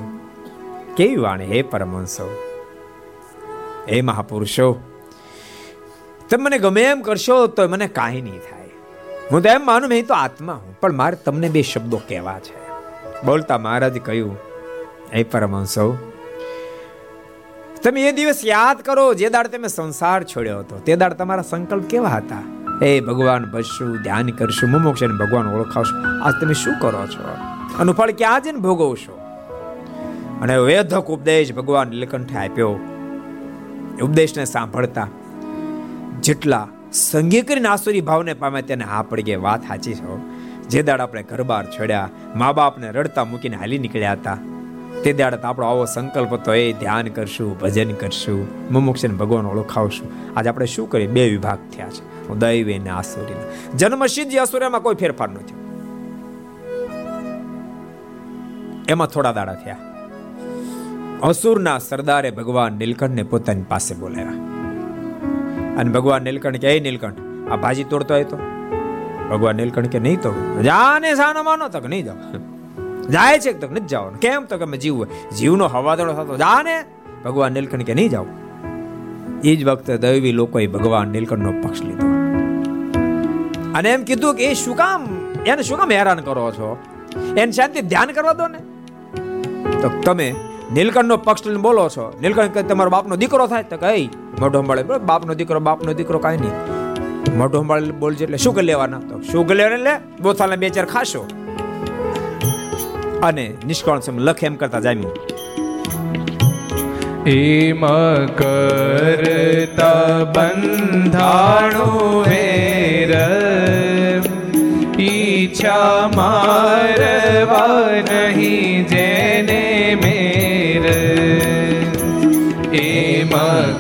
કેવી વાણી હે પરમહંસો? હે મહાપુરુષો, તમે મને ગમે એમ કરશો તો મને કાંઈ નહીં થાય. હું તો એમ માનું મેં તો આત્મા હું, પણ મારે તમને બે શબ્દો કહેવા છે. બોલતા મહારાજ કહ્યું, હે પરમહંસો, તમે એ દિવસ યાદ કરો જે દાડ તમે સંસાર છોડ્યો હતો. તે દાડ તમારા સંકલ્પ કેવા હતા? એ ભગવાન ભજશું ધ્યાન કરશું, મુમોક્ષ ભગવાન ઓળખાવશું. આજ તમે શું કરો છો? અનુફળ ક્યાં જઈને ભોગવશો? અને વેધક ઉપદેશ ભગવાન નીલકંઠે આપ્યો. ઉપદેશને સાંભળતા જેટલા સંગે કરીને આસુરી ભાવને પામે તેને હા પડી ગઈ વાત સાચી છો જે દાડ આપણે ઘર બહાર છોડ્યા, મા બાપને રડતા મૂકીને હાલી નીકળ્યા હતા. તે દાડે આપણો આવો સંકલ્પ હતો, એ ધ્યાન કરશું, ભજન કરશું, મુમુક્ષને ભગવાન ઓળખાવશું. આજે આપણે શું કરીએ? બે વિભાગ થયા છે. દૈવી ને આસુરી જન્મસિદ્ધ અસુરમાં કોઈ ફેરફાર નથી એમાં થોડા દાડા થયા. અસુરના સરદારે ભગવાન નીલકંઠને પોતાની પાસે બોલાવ્યા. અને ભગવાન નીલકંઠ કે નીલકંઠ, આ ભાજી તોડતો હોય તો? ભગવાન નીલકંઠ કે, નહીં તોડું. જાને સાનો માનો તક નહીં જાવ જાય છે તો નથી જવાનું? કેમ તો કે જીવ જીવનો હવાદળો થતો જાને. ભગવાન નીલકંઠ કે, નહીં જાવ એ જ વખતે દૈવી લોકોએ ભગવાન નીલકંઠનો પક્ષ લીધો. અને એમ કીધું કે, એ શું કામ? એને શું કામ હેરાન કરો છો? એને શાંતિ ધ્યાન કરવા દો ને. તો તમે નીલકંઠનો પક્ષ લઈને બોલો છો? નીલકંઠ તમારો બાપનો દીકરો થાય? તો કઈ મોઢો સંભાળે બાપનો દીકરો બાપનો દીકરો કાંઈ નહીં. મોઢો સંભાળે બોલજે એટલે શું લેવાના? તો શું લેવાને લે એટલે બે ચાર ખાશો. અને નિષ્કાળ લખ એમ કરતા જામ્યું એમ કરતા બંધાણો હેર ઈચ્છા મારવા નહીં જેને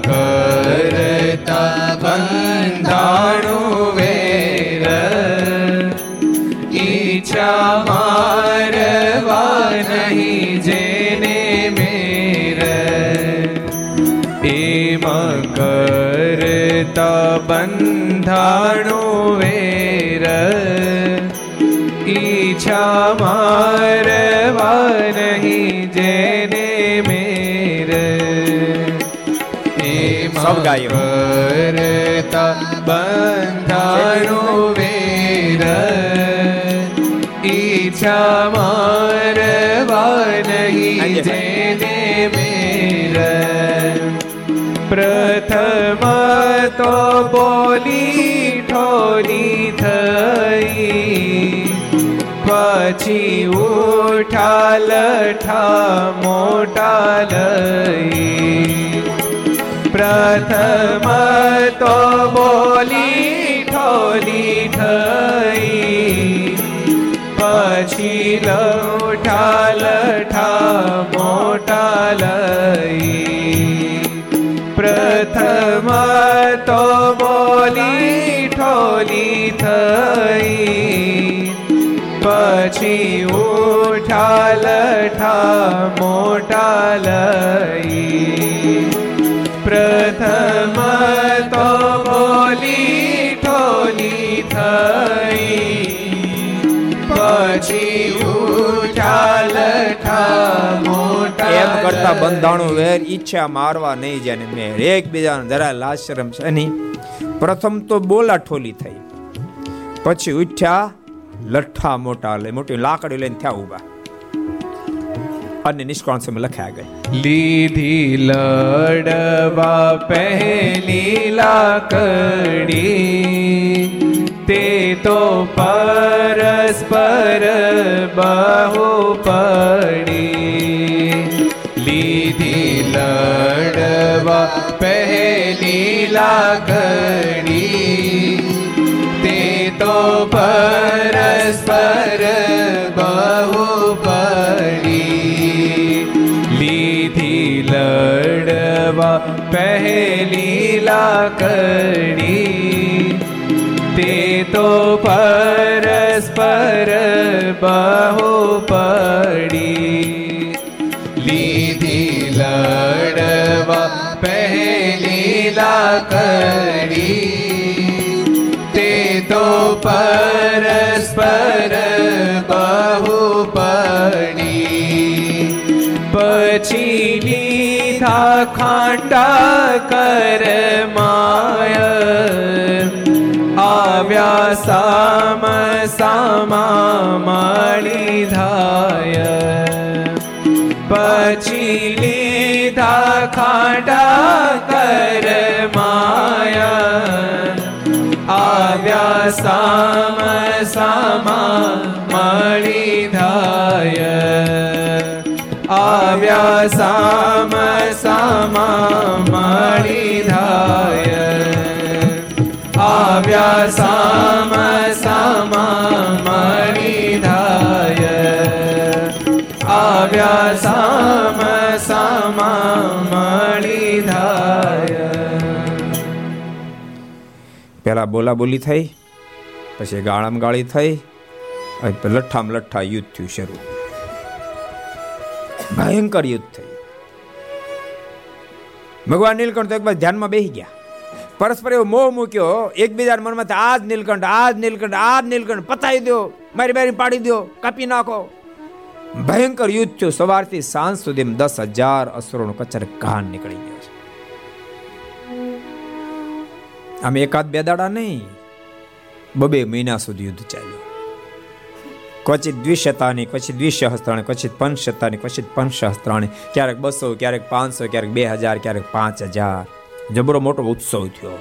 કરતા બંધાણું વેર ઈચ્છા મારવા નહીં જેને મેર એમ કરતા બંધાણું વેર ઈચ્છા મારવા નહીં ગાયો. કરતા બંધાણો વેર ઈચ્છા મારવા નહીં જેને મેર. પ્રથમ તો બોલી ઠોરી થઈ પછી ઉઠાલ ઠા મોટા લઈ. પ્રથમ તો બોલી ઠોલી થઈ. પછી લઠા લઠા મોટા લઈ પ્રથમ તો બોલી ઠોલી થઈ. પછી ઉઠા લઠા મોટા લઈ પ્રથમ તો બોલી ઠોલી થઈ. પછી ઉઠાલ એમ કરતા. બંધાણું વેર ઈચ્છા મારવા નહીં જાય મેં એકબીજાને જરા લાશરમ છે નહીં. પ્રથમ તો બોલા ઠોલી થઈ. પછી ઉઠ્યા, લઠ્ઠા મોટા લઈ મોટી લાકડી લઈને થયા ઊભા. અને નિષ્કાળ સમય લખ્યા ગઈ લીધી લડવા પહેલી લાકડી તે તો પરસ્પર બહુ પડી લીધી લડવા પહેલી લાકડી તે તો પરસ્પર પહેલી લાકડી તે તો પરસ્પર બહુ પડી. લીધી લડવા પહેલી લાકડી તે તો પરસ્પર બહુ પડી. પછી લીધા ખાંડા કર માય આવ્યા સામ સામા મળી ધાય પછી લીધા ખાંડા કર માય આવ્યા સામ સામા મળી આવ્યા સામ આવ્યા સામ સામા આવ્યા સામ સામા મળી ધાય પેલા બોલા બોલી થઈ, પછી ગાળામ ગાળી થઈ લઠ્ઠામ લઠ્ઠા યુદ્ધ થયું શરૂ. ભયંકર યુદ્ધ થયું. ભગવાન નીલકંઠ તો એક બાજુ ધ્યાનમાં બેસી ગયા. પરસ્પર એવો મોહ મૂક્યો એકબીજાના મનમાં થાય, આ જ નીલકંઠ આ જ નીલકંઠ આ જ નીલકંઠ પતાવી દો મારી બારી પાડી દો કાપી નાખો. ભયંકર યુદ્ધ થયું. સવારથી સાંજ સુધી દસ હજાર અસુરોનો કચર કાન નીકળી ગયો છે. આમ એકાદ બે દાડા નહીં બબે મહિના સુધી યુદ્ધ ચાલ્યું. ક્વચિત દ્વિશતાની, ક્વચિત દ્વિસહસ્ત્રાણી ક્વચિત પંચશતાની, ક્વચિત પંચસહસ્ત્રાણી ક્યારેક બસો, ક્યારેક પાંચસો, ક્યારેક બે હજાર, ક્યારેક પાંચ હજાર. જબરો મોટો ઉત્સવ થયો.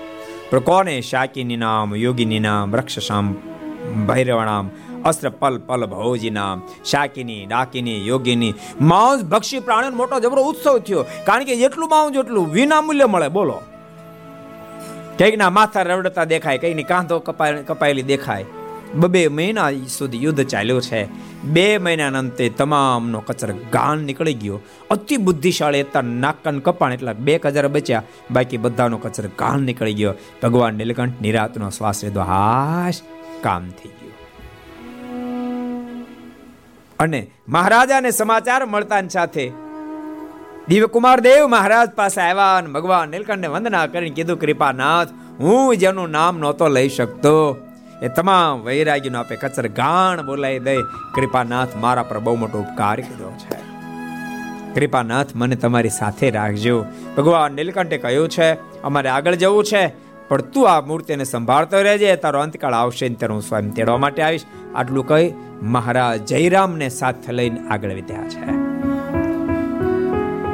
પણ કોને શાકીની નામ, યોગીની નામ, રક્ષસામ, ભૈરવણામ, અસ્ત્ર પલ પલ ભવજી નામ, શાકીની, ડાકીની, યોગીની. માંસ, ભક્ષી પ્રાણીનો મોટો જબરો ઉત્સવ થયો. કારણ કે જેટલું માંસ જેટલું વિનામૂલ્ય મળે, બોલો. કઈકના માથા રવડતા દેખાય, કઈકની કાંધો કપાય, કપાયેલી દેખાય. બબે મહિના સુધી યુદ્ધ ચાલ્યું છે. બે મહિનાના અંતે તમામનો કચર ગાન નીકળી ગયો. અતિ બુદ્ધિશાળી હતા નાકન કપાણ એટલા બે હજાર બચ્યા. બાકી બધાનો કચર ગાન નીકળી ગયો. ભગવાન નીલકંઠ નિરાતનો શ્વાસ લીધો. હાશ, કામ થઈ ગયું. અને મહારાજાને સમાચાર મળતાની સાથે દિવ્યકુમાર દેવ મહારાજ પાસે આવ્યા અને ભગવાન નીલકંઠને વંદના કરીને કીધું, કૃપાનાથ, હું જેનું નામ નહોતો લઈ શકતો. એ તમામ વૈરાગીનો આપે કચર ગાણ બોલાવી દે. કૃપાનાથ મારા પર બહુ મોટો ઉપકાર કર્યો છે. કૃપાનાથ મને તમારી સાથે રાખજો. ભગવાન નીલકંઠે કહ્યું છે, અમારે આગળ જવું છે, પણ તું આ મૂર્તિને સંભાળતો રહેજે, તારો અંતકાળ આવશે ને ત્યારે હું સ્વયં તેડવા માટે આવીશ. આટલું કહી મહારાજ જયરામને સાથે લઈને આગળ વધ્યા છે.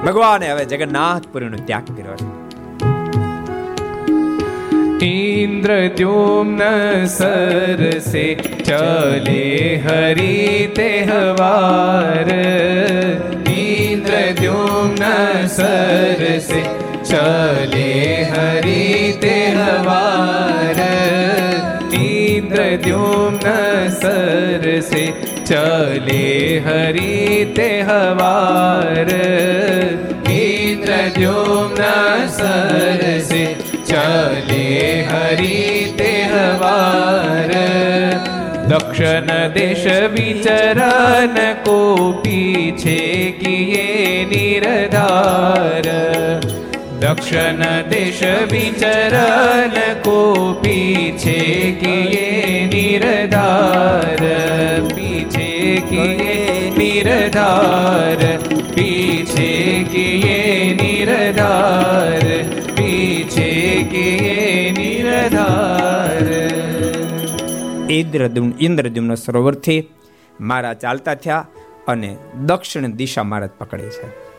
ભગવાને હવે જગન્નાથપુરીનો ત્યાગ કર્યો છે. इंद्रद्युम्न सरसे चले हरि तेहवार इंद्रद्युम्न सरसे चले हरि तेहवार इंद्रद्युम्न सरसे चले हरि तेहवार इंद्रद्युम्न सरसे चले हरि तेहवार दक्षिण देश विचरण को पीछे किए निरधार दक्षिण देश विचरण को पीछे किए निरधार કિયે નિરધાર પીછે કિયે નિરધાર પીછે કિયે નિરધાર ઇન્દ્રદ્યુમ્ન ઇન્દ્રદ્યુમ્ન સરોવરથી મારા ચાલતા થયા અને દક્ષિણ દિશા મહારાજ પકડે છે.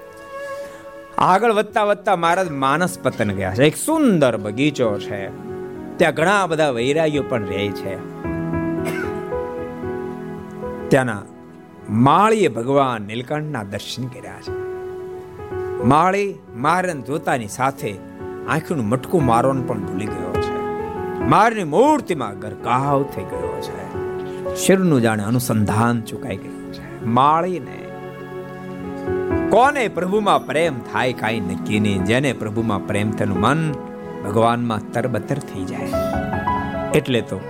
આગળ વધતા વધતા મહારાજ માનસ પતન ગયા છે. એક સુંદર બગીચો છે. ત્યાં ઘણા બધા વૈરાગીઓ પણ રહે છે. ત્યાંના માળીએ ભગવાન નીલકંઠના દર્શન કર્યા છે. માળી મારન જોતાની સાથે આંખનું મટકું મારવાનું પણ ભૂલી ગયો છે. મારની મૂર્તિમાં ગરકાવ થઈ ગયો છે. શિરનું જાણે અનુસંધાન ચુકાઈ ગયું છે. માળીને કોને પ્રભુમાં પ્રેમ થાય કાંઈ નક્કી નહીં. જેને પ્રભુમાં પ્રેમ થયું મન ભગવાનમાં તરબતર થઈ જાય. એટલે તો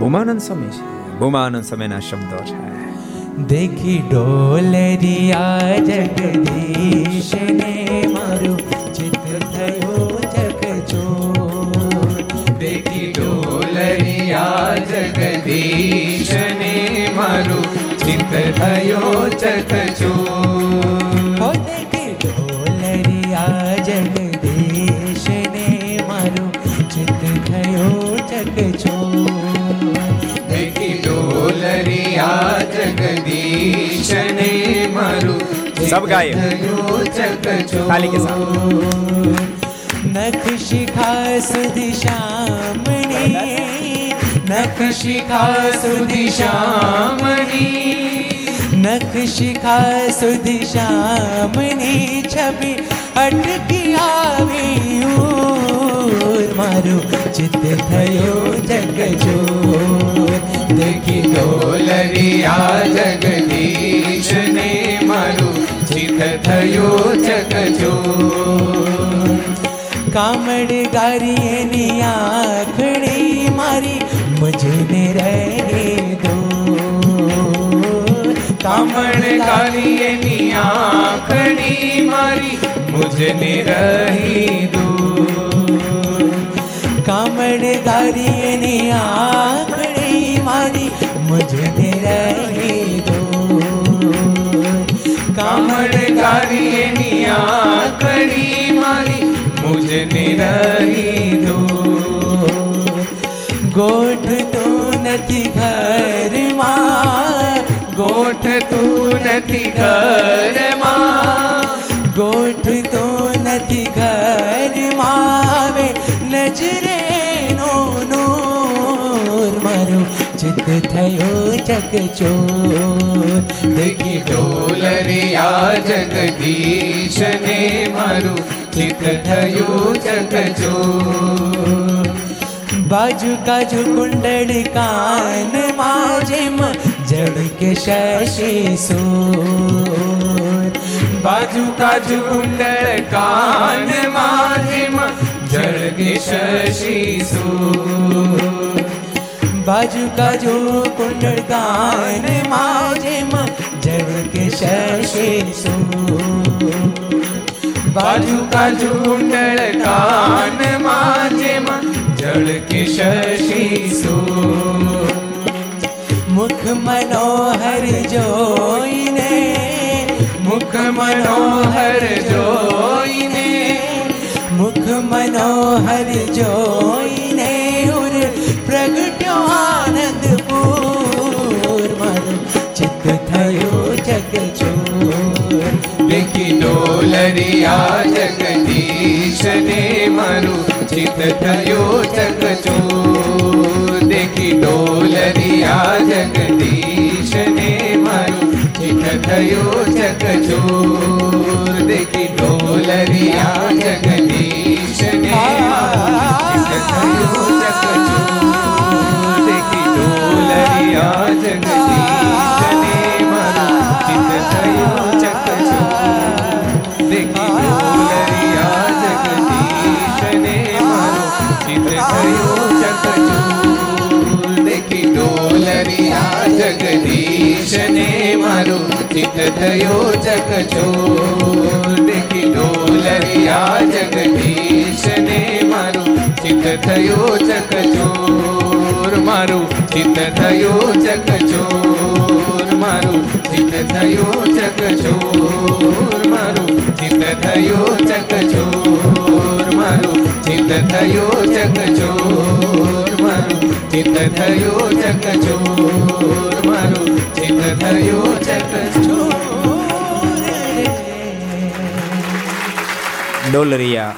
ભૂમાનંદ સમય છે. ભૂમાનંદ સમયના શબ્દો છે દેખી ડોલરિયા જગદીશ ને મારું ચિત્ત થયો જગજો દેખી ડોલરિયા જગદીશને મારું ચિત્ત થયો ચકચો હો દેખી સબ ગાયે. થયો ચકચો તાલી કે સાથ. નખ શિખા સુધી શ્યામણી નખ શિખા સુધી શ્યામણી નખ શિખા સુધી શ્યામની છબી અટકી આવી ઓર મારું ચિત્ત થયો જગજો ચિત્ત થયો ચકચો કામડ ગારી એની આંખડી મારી મજને રહે દો કામડ કાલી એની આંખડી મારી મુજને રહી દો કામડ ગારી એની આંખડી મારી મુજને મુજને રહી દો ગોઠ તો નથી ઘરમાં ગોઠ તું નથી ઘરમાં ગોઠ તો નથી ઘરમાં આવે નજરે મારું ચિત્ત થયો ચકચોર દેખી ડોલરિયા જગદીશને મારું ચિત્ત થયું ચકચો બાજુ કાજુ કુંડળ કાન માજેમ જડ કે શશી સોર. બાજુ કાજુ કુંડળ કાન માધ્યમ જળગે શશી સૂર. બાજુ કાજુ કુંડળ કાન માજેમ જડ કે શશી સોર. બાજુ કાજુ કુંડળ કાન માધ્યમ જળગે શશી સૂર. મુખ મનોહર જોઈને, મુખ મનોહર જોઈને, મુખ મનોહર જોઈને ઉર પ્રગટ્યો આનંદ પૂર મારું ચિત્ત થયો જગચોર દેખી ડોલરિયા જગદીશને મારું ચિત્ત થયો ચકચો દેખી ડોલરિયા જગદીશને મારું ચિત્ત થયો ચકચો દેખી ડોલરિયા જગદીશને ચિત થયો ચકચોર દેખી ડોલરિયા જગદીશ ને મારું ચિત થયો ચકચોર મારું ચિત થયો ચકચોર મારું ચિત થયો ચકચોર મારું ચિત થયો ચકચોર મારું ચિત થયો ચકચોર મારું ચિત થયો ચકચોર મારું ચિત થયો ચકચોર ડોલરિયા,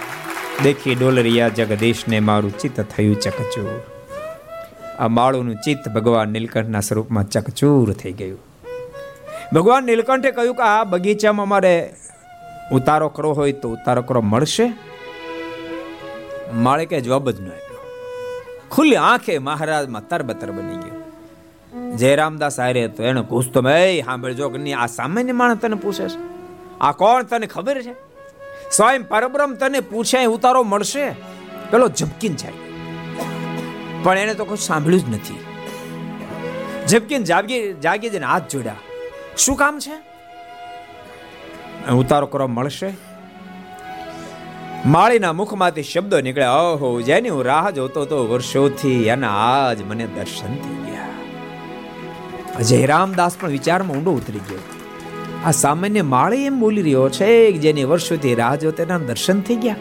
દેખી ડોલરિયા જગદીશને મારું ચિત્ત થયું ચકચૂર આ માળુનું ચિત્ત ભગવાન નીલકંઠના સ્વરૂપમાં ચકચૂર થઈ ગયું. ભગવાન નીલકંઠે કહ્યું કે આ બગીચામાં મારે ઉતારો કરવો હોય તો ઉતારો કરો, મળશે? માળે કે જવાબ જ ન આપ્યો. ખુલ્લી આંખે મહારાજમાં તરબતર બની ગયો. જયરામદાસ આર્ય તો એને પૂછતો મેં સાંભળજો કે નહીં, આ સામાન્ય માણસ તને પૂછે છે? આ કોણ તને ખબર છે? સ્વયં પરબ્રહ્મ તને પૂછે, ઉતારો મળશે? પેલો ઝબકીન જાય પણ એને તો કોઈ સાંભળ્યું જ નથી. ઝબકીન જાગી જાગી જઈને હાથ જોડ્યા. શું કામ છે? ઉતારો કરવા મળશે? માળીના મુખમાંથી શબ્દો નીકળ્યા ઓહો, જેની હું રાહ જોતો તો વર્ષોથી એના આજ મને દર્શન થઈ ગયા. જયરામદાસ પણ વિચારમાં ઊંડો ઉતરી ગયો. આ સામાન્ય માળી એમ બોલી રહ્યો છે જેની વર્ષોથી રાહ જોતો દર્શન થઈ ગયા?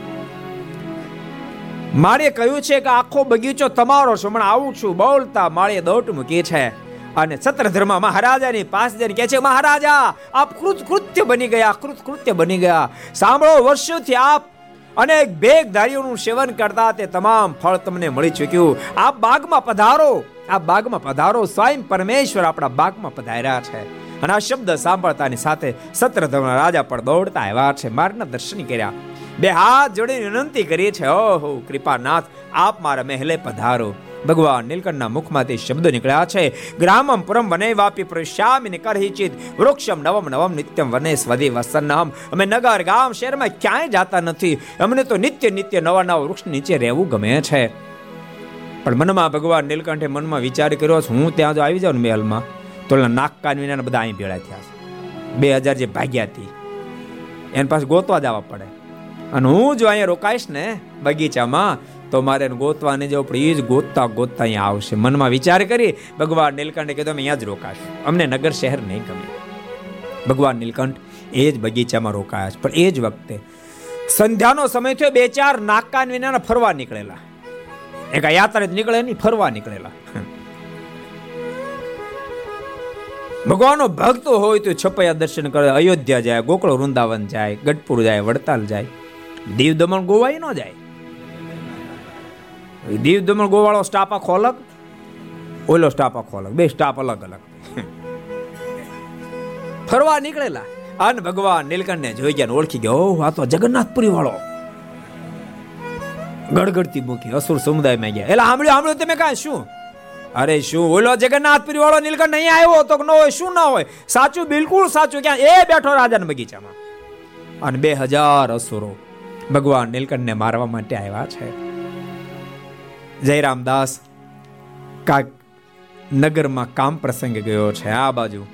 માળે કહ્યું છે કે આખો બગીચો તમારો છે હમણાં આવું છું, બોલતા માળીએ દોટ મૂકી છે. અને સત્રધર્મ મહારાજાની પાસે જઈને કહે છે, મહારાજા, આપ કૃત કૃત્ય બની ગયા કૃત કૃત્ય બની ગયા. સાંભળો, વર્ષોથી આપ અનેક ભેગધારીઓનું સેવન કરતા તે તમામ ફળ તમને મળી ચૂક્યું. આ બાગમાં પધારો આ બાગમાં પધારો, સ્વયં પરમેશ્વર આપણા બાગમાં પધાર્યા છે. અને આ શબ્દ સાંભળતાની સાથે સત્રધર્મ રાજા પણ દોડતા આવ્યા છે મારના દર્શન કર્યા. બે હાથ જોડીને વિનંતી કરીએ છે ઓહો, કૃપાનાથ, આપ મારા મહેલે પધારો. ભગવાન નીલકંઠના મુખમાંથી શબ્દો નીકળ્યા છે, ગ્રામમ પુરમ વને વાપી પ્રશ્યામિને કરહિચિત વૃક્ષમ નવમ નવમ નિત્યમ વને સ્વદે વસન્નહમ. અમે નગર ગામ શહેરમાં ક્યાંય જાતા નથી, અમને તો નિત્ય નિત્ય નવા નવા વૃક્ષ નીચે રહેવું ગમે છે. પણ મનમાં ભગવાન નીલકંઠે મનમાં વિચાર કર્યો છે, હું ત્યાં જો આવી જાઉં મહેલમાં, તો નાક કાન વિના બધા અહીં ભેળા થયા છે. બે હજાર જે ભાગ્યા હતી એની પાસે ગોતવા જવા પડે. અને હું જો અહીંયા રોકાઈશ ને બગીચામાં, તો મારે ગોતવા નહીં જવું જ ગોતતા ગોતતા અહીંયા આવશે. મનમાં વિચાર કરી ભગવાન નીલકંઠે કીધું, અમે અહીંયા જ રોકાશું. અમને નગર શહેર નહીં ગમે. ભગવાન નીલકંઠ એ જ બગીચામાં રોકાયા છે. પણ એ જ વખતે સંધ્યાનો સમય થયો, બે ચાર નાકાન વિના ફરવા નીકળેલા. એક યાત્રા નીકળે નહીં, ફરવા નીકળેલા. ભગવાનનો ભક્ત હોય તો છપૈયા દર્શન કરે, અયોધ્યા જાય, ગોકળ વૃંદાવન જાય, ગઢપુર જાય, વડતાલ જાય. દીવ દમણ ગોવાય ન જાય. દીવ દમણ ગોવાળો સ્ટાફ આખો અલગ, ઓલો સ્ટાફ આખો અલગ, બે સ્ટાફ અલગ અલગ. ફરવા નીકળેલા. અન ભગવાન નીલકંઠને જોઈ ગયા ઓળખી ગયો આ તો જગન્નાથપુરી વાળો. ગડગડતી મૂકી, અસુર સમુદાયમાં ગયા. એટલે સાંભળ્યું સાંભળ્યું તમે કાંઈ શું? અરે, શું? ઓલો જગન્નાથપુરી વાળો નીલકંઠ અહીં આવ્યો તો ન હોય, શું ના હોય? સાચું, બિલકુલ સાચું, ક્યાં? એ બેઠો રાજાના બગીચામાં. અને બે હજાર અસુરો ભગવાન નીલકંઠને મારવા માટે આવ્યા છે. જયરામદાસ કાક નગરમાં કામ પ્રસંગે ગયો છે. આ બાજુ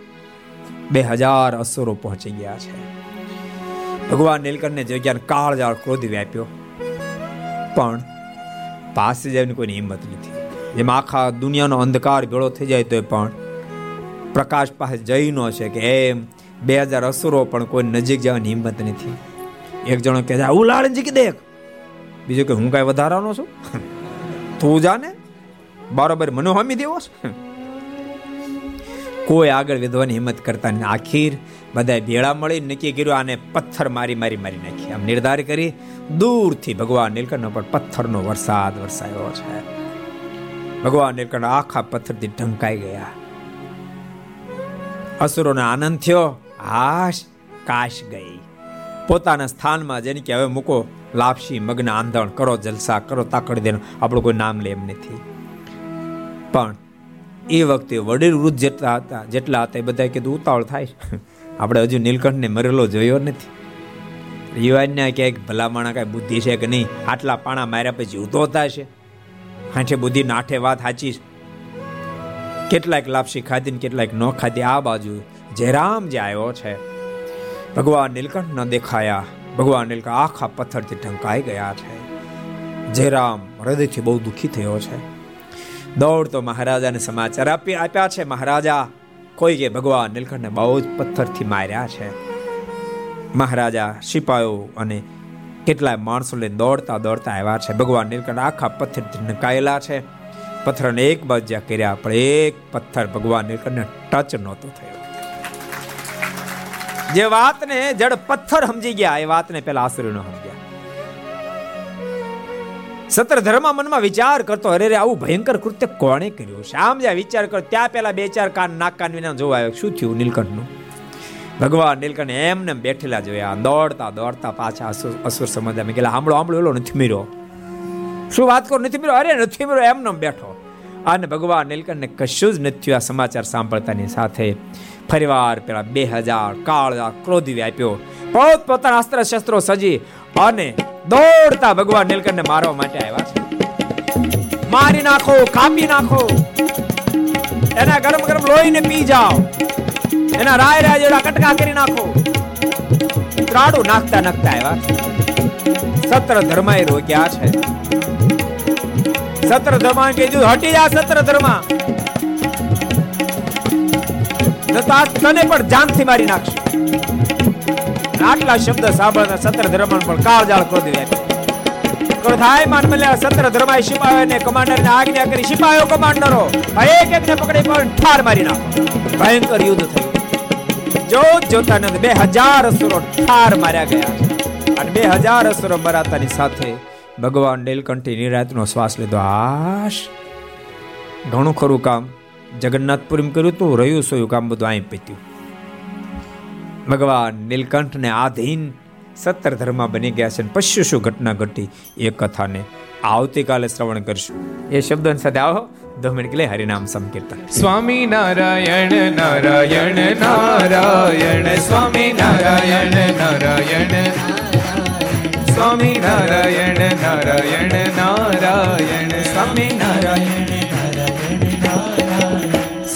બે હજાર અસુરો પહોંચી ગયા છે. ભગવાન નીલકંઠને જગ્યા કાળજાળ ક્રોધ વ્યાપ્યો. પણ પાસે જવાની કોઈની હિંમત નથી. જેમ આખા દુનિયાનો અંધકાર ભેળો થઈ જાય તો પણ પ્રકાશ પાસે જઈ ન છે કે એમ બે હજાર અસુરો પણ કોઈ નજીક જવાની હિંમત નથી. એક જણો કહે છે ઉલાળજી કે દેખ. બીજું કે, હું કાંઈ વધારાનો છું? તું જાને બરોબર મને હમી દેવો કોઈ આગળ વિધવાની હિંમત કરતા નહીં આખીર બધાએ ભેળા મળી નક્કી કર્યું, આને પથ્થર મારી મારી મારી નાખી. આમ નિર્ધાર કરી, દૂરથી ભગવાન નીલકંઠ પર પથ્થરનો વરસાદ વરસાયો છે. ભગવાન નીલકંઠ આખા પથ્થરથી ઢંકાઈ ગયા. અસુરોને આનંદ થયો, હાશ, કાશ ગઈ. પોતાના સ્થાનમાં જેની કે હવે મૂકો લાપસી મગ્ન આંધણ, કરો જલસા, કરો તાકડી દેનો આપણું કોઈ નામ લે એમ નથી. પણ એ વખતે વડીલ વૃદ્ધ જેટલા હતા જેટલા હતા, એ બધાએ કીધું, ઉતાવળ થાય. આપણે હજુ નીલકંઠને મરેલો જોયો નથી. યુવાનને ક્યાંક ભલામણા કાંઈ બુદ્ધિ છે કે નહીં, આટલા પાણા માર્યા પછી જીવતો છે હાઠે બુદ્ધિ નાઠે વાત સાચી કેટલાક લાપસી ખાધી ને કેટલાક ન ખાધી, આ બાજુ જયરામ જે આવ્યો છે ભગવાન નીલકંઠ ન દેખાયા. ભગવાન નીલકંઠ આખા પથ્થરથી ઢંકાઈ ગયા છે. જયરામ હૃદયથી બહુ દુઃખી થયો છે. દોડતો મહારાજાને સમાચાર આપી આપ્યા છે. મહારાજા, કોઈ કે ભગવાન નીલકંઠને બહુ જ પથ્થરથી માર્યા છે. મહારાજા સિપાયો અને કેટલાય માણસો લઈને દોડતા દોડતા આવ્યા છે. ભગવાન નીલકંઠ આખા પથ્થરથી નકાયેલા છે. પથ્થરને એક બાજ્યા કર્યા, પણ એક પથ્થર ભગવાન નીલકંઠને ટચ નહોતો થયો. જે વાતને જડ પથ્થર સમજી ગયા, એ વાતને પેલા આસુરી ન સમજ્યા. સત્ર ધર્મ મનમાં વિચાર કરતો, અરે આવું ભયંકર કૃત્ય કોણે કર્યું? છે આમ જ્યાં વિચાર કરો ત્યાં પેલા બે ચાર કાન નાક કાન વિના જોવા આવ્યો. શું થયું નીલકંઠનું? ભગવાન નીલકંઠ એમને બેઠેલા જોયા. દોડતા દોડતા પાછા અસુર સમજ્યા મેં કહેલા આંબળો આંબળો એલો, નથી મીરો શું વાત કરો? નથી મીરો અરે, નથી મીરો એમને બેઠો. અને ભગવાન નીલકંઠને કશું જ નથી થયું આ સમાચાર સાંભળતાની સાથે. ફરીવાર પેલા બે હજાર, કાળા ક્રોધી વ્યાપ્યો પોત પોતાના અસ્ત્ર શસ્ત્રો સજી અને દોડતા ભગવાન નીલકંઠને મારવા માટે આવ્યા છે. મારી નાખો કાપી નાખો. એના ગરમ ગરમ લોહીને પી જાઓ. એના રાય રાય જેડા કટકા કરી નાખો. ત્રાડું નાખતા નાખતા આવ્યા સત્ર ધર્માએ રોક્યા છે. સત્ર ધર્મા કીધું, હટી જા સત્ર ધર્મા. નતા તને પણ જાનથી મારી નાખશે. આટલા શબ્દ સાંભળતા સત્ર ધર્મણ પણ કાળજાળ ક્રોધી આપ્યો ક્રોધાય માન મળ્યા સત્ર ધર્માય સિપાહીઓ ને કમાન્ડર ને આજ્ઞા કરી સિપાહીઓ કમાન્ડરો એક એક પકડી પણ ઠાર મારી નાખો. ભયંકર યુદ્ધ થયું. જોત જોતા નથી બે હજાર અસુરો ઠાર માર્યા ગયા. અને બે હજાર અસુરો મરાતાની સાથે ભગવાન નીલકંઠી નિરાતનો શ્વાસ લીધો. આશ, ઘણું ખરું કામ. જગન્નાથપુરીમ કર્યું તું, રહ્યું સોયું કામ બધું અહીં પીત્યું. ભગવાન નીલકંઠને આધીન સત્તર ધર્મ બની ગયા છે પશ્યુ શું ઘટના ઘટી એ કથાને આવતીકાલે શ્રવણ કરશું. એ શબ્દો સાથે આવો દો મિનિટ લે હરિનામ સંકીર્તન. સ્વામી નારાયણ નારાયણ નારાયણ, સ્વામી નારાયણ નારાયણ. સ્વામી નારાયણ નારાયણ નારાયણ, સ્વામી નારાયણ.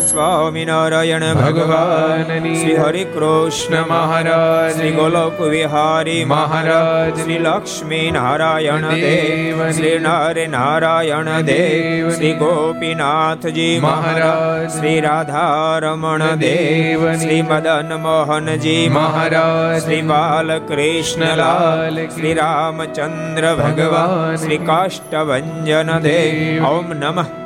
બોલો ભગવાન શ્રી હરિ કૃષ્ણ મહારાજ. શ્રી ગોલોક વિહારી મહારાજ. શ્રી લક્ષ્મી નારાયણ દેવ શ્રી નરે નારાયણ દેવ શ્રી ગોપીનાથજી મહારાજ. શ્રી રાધારમણ દેવ શ્રી મદન મોહનજી મહારાજ. શ્રી બાલકૃષ્ણલાલ. શ્રી રામચંદ્ર ભગવાન. શ્રી કાષ્ટભન દેવ. ઓમ નમઃ.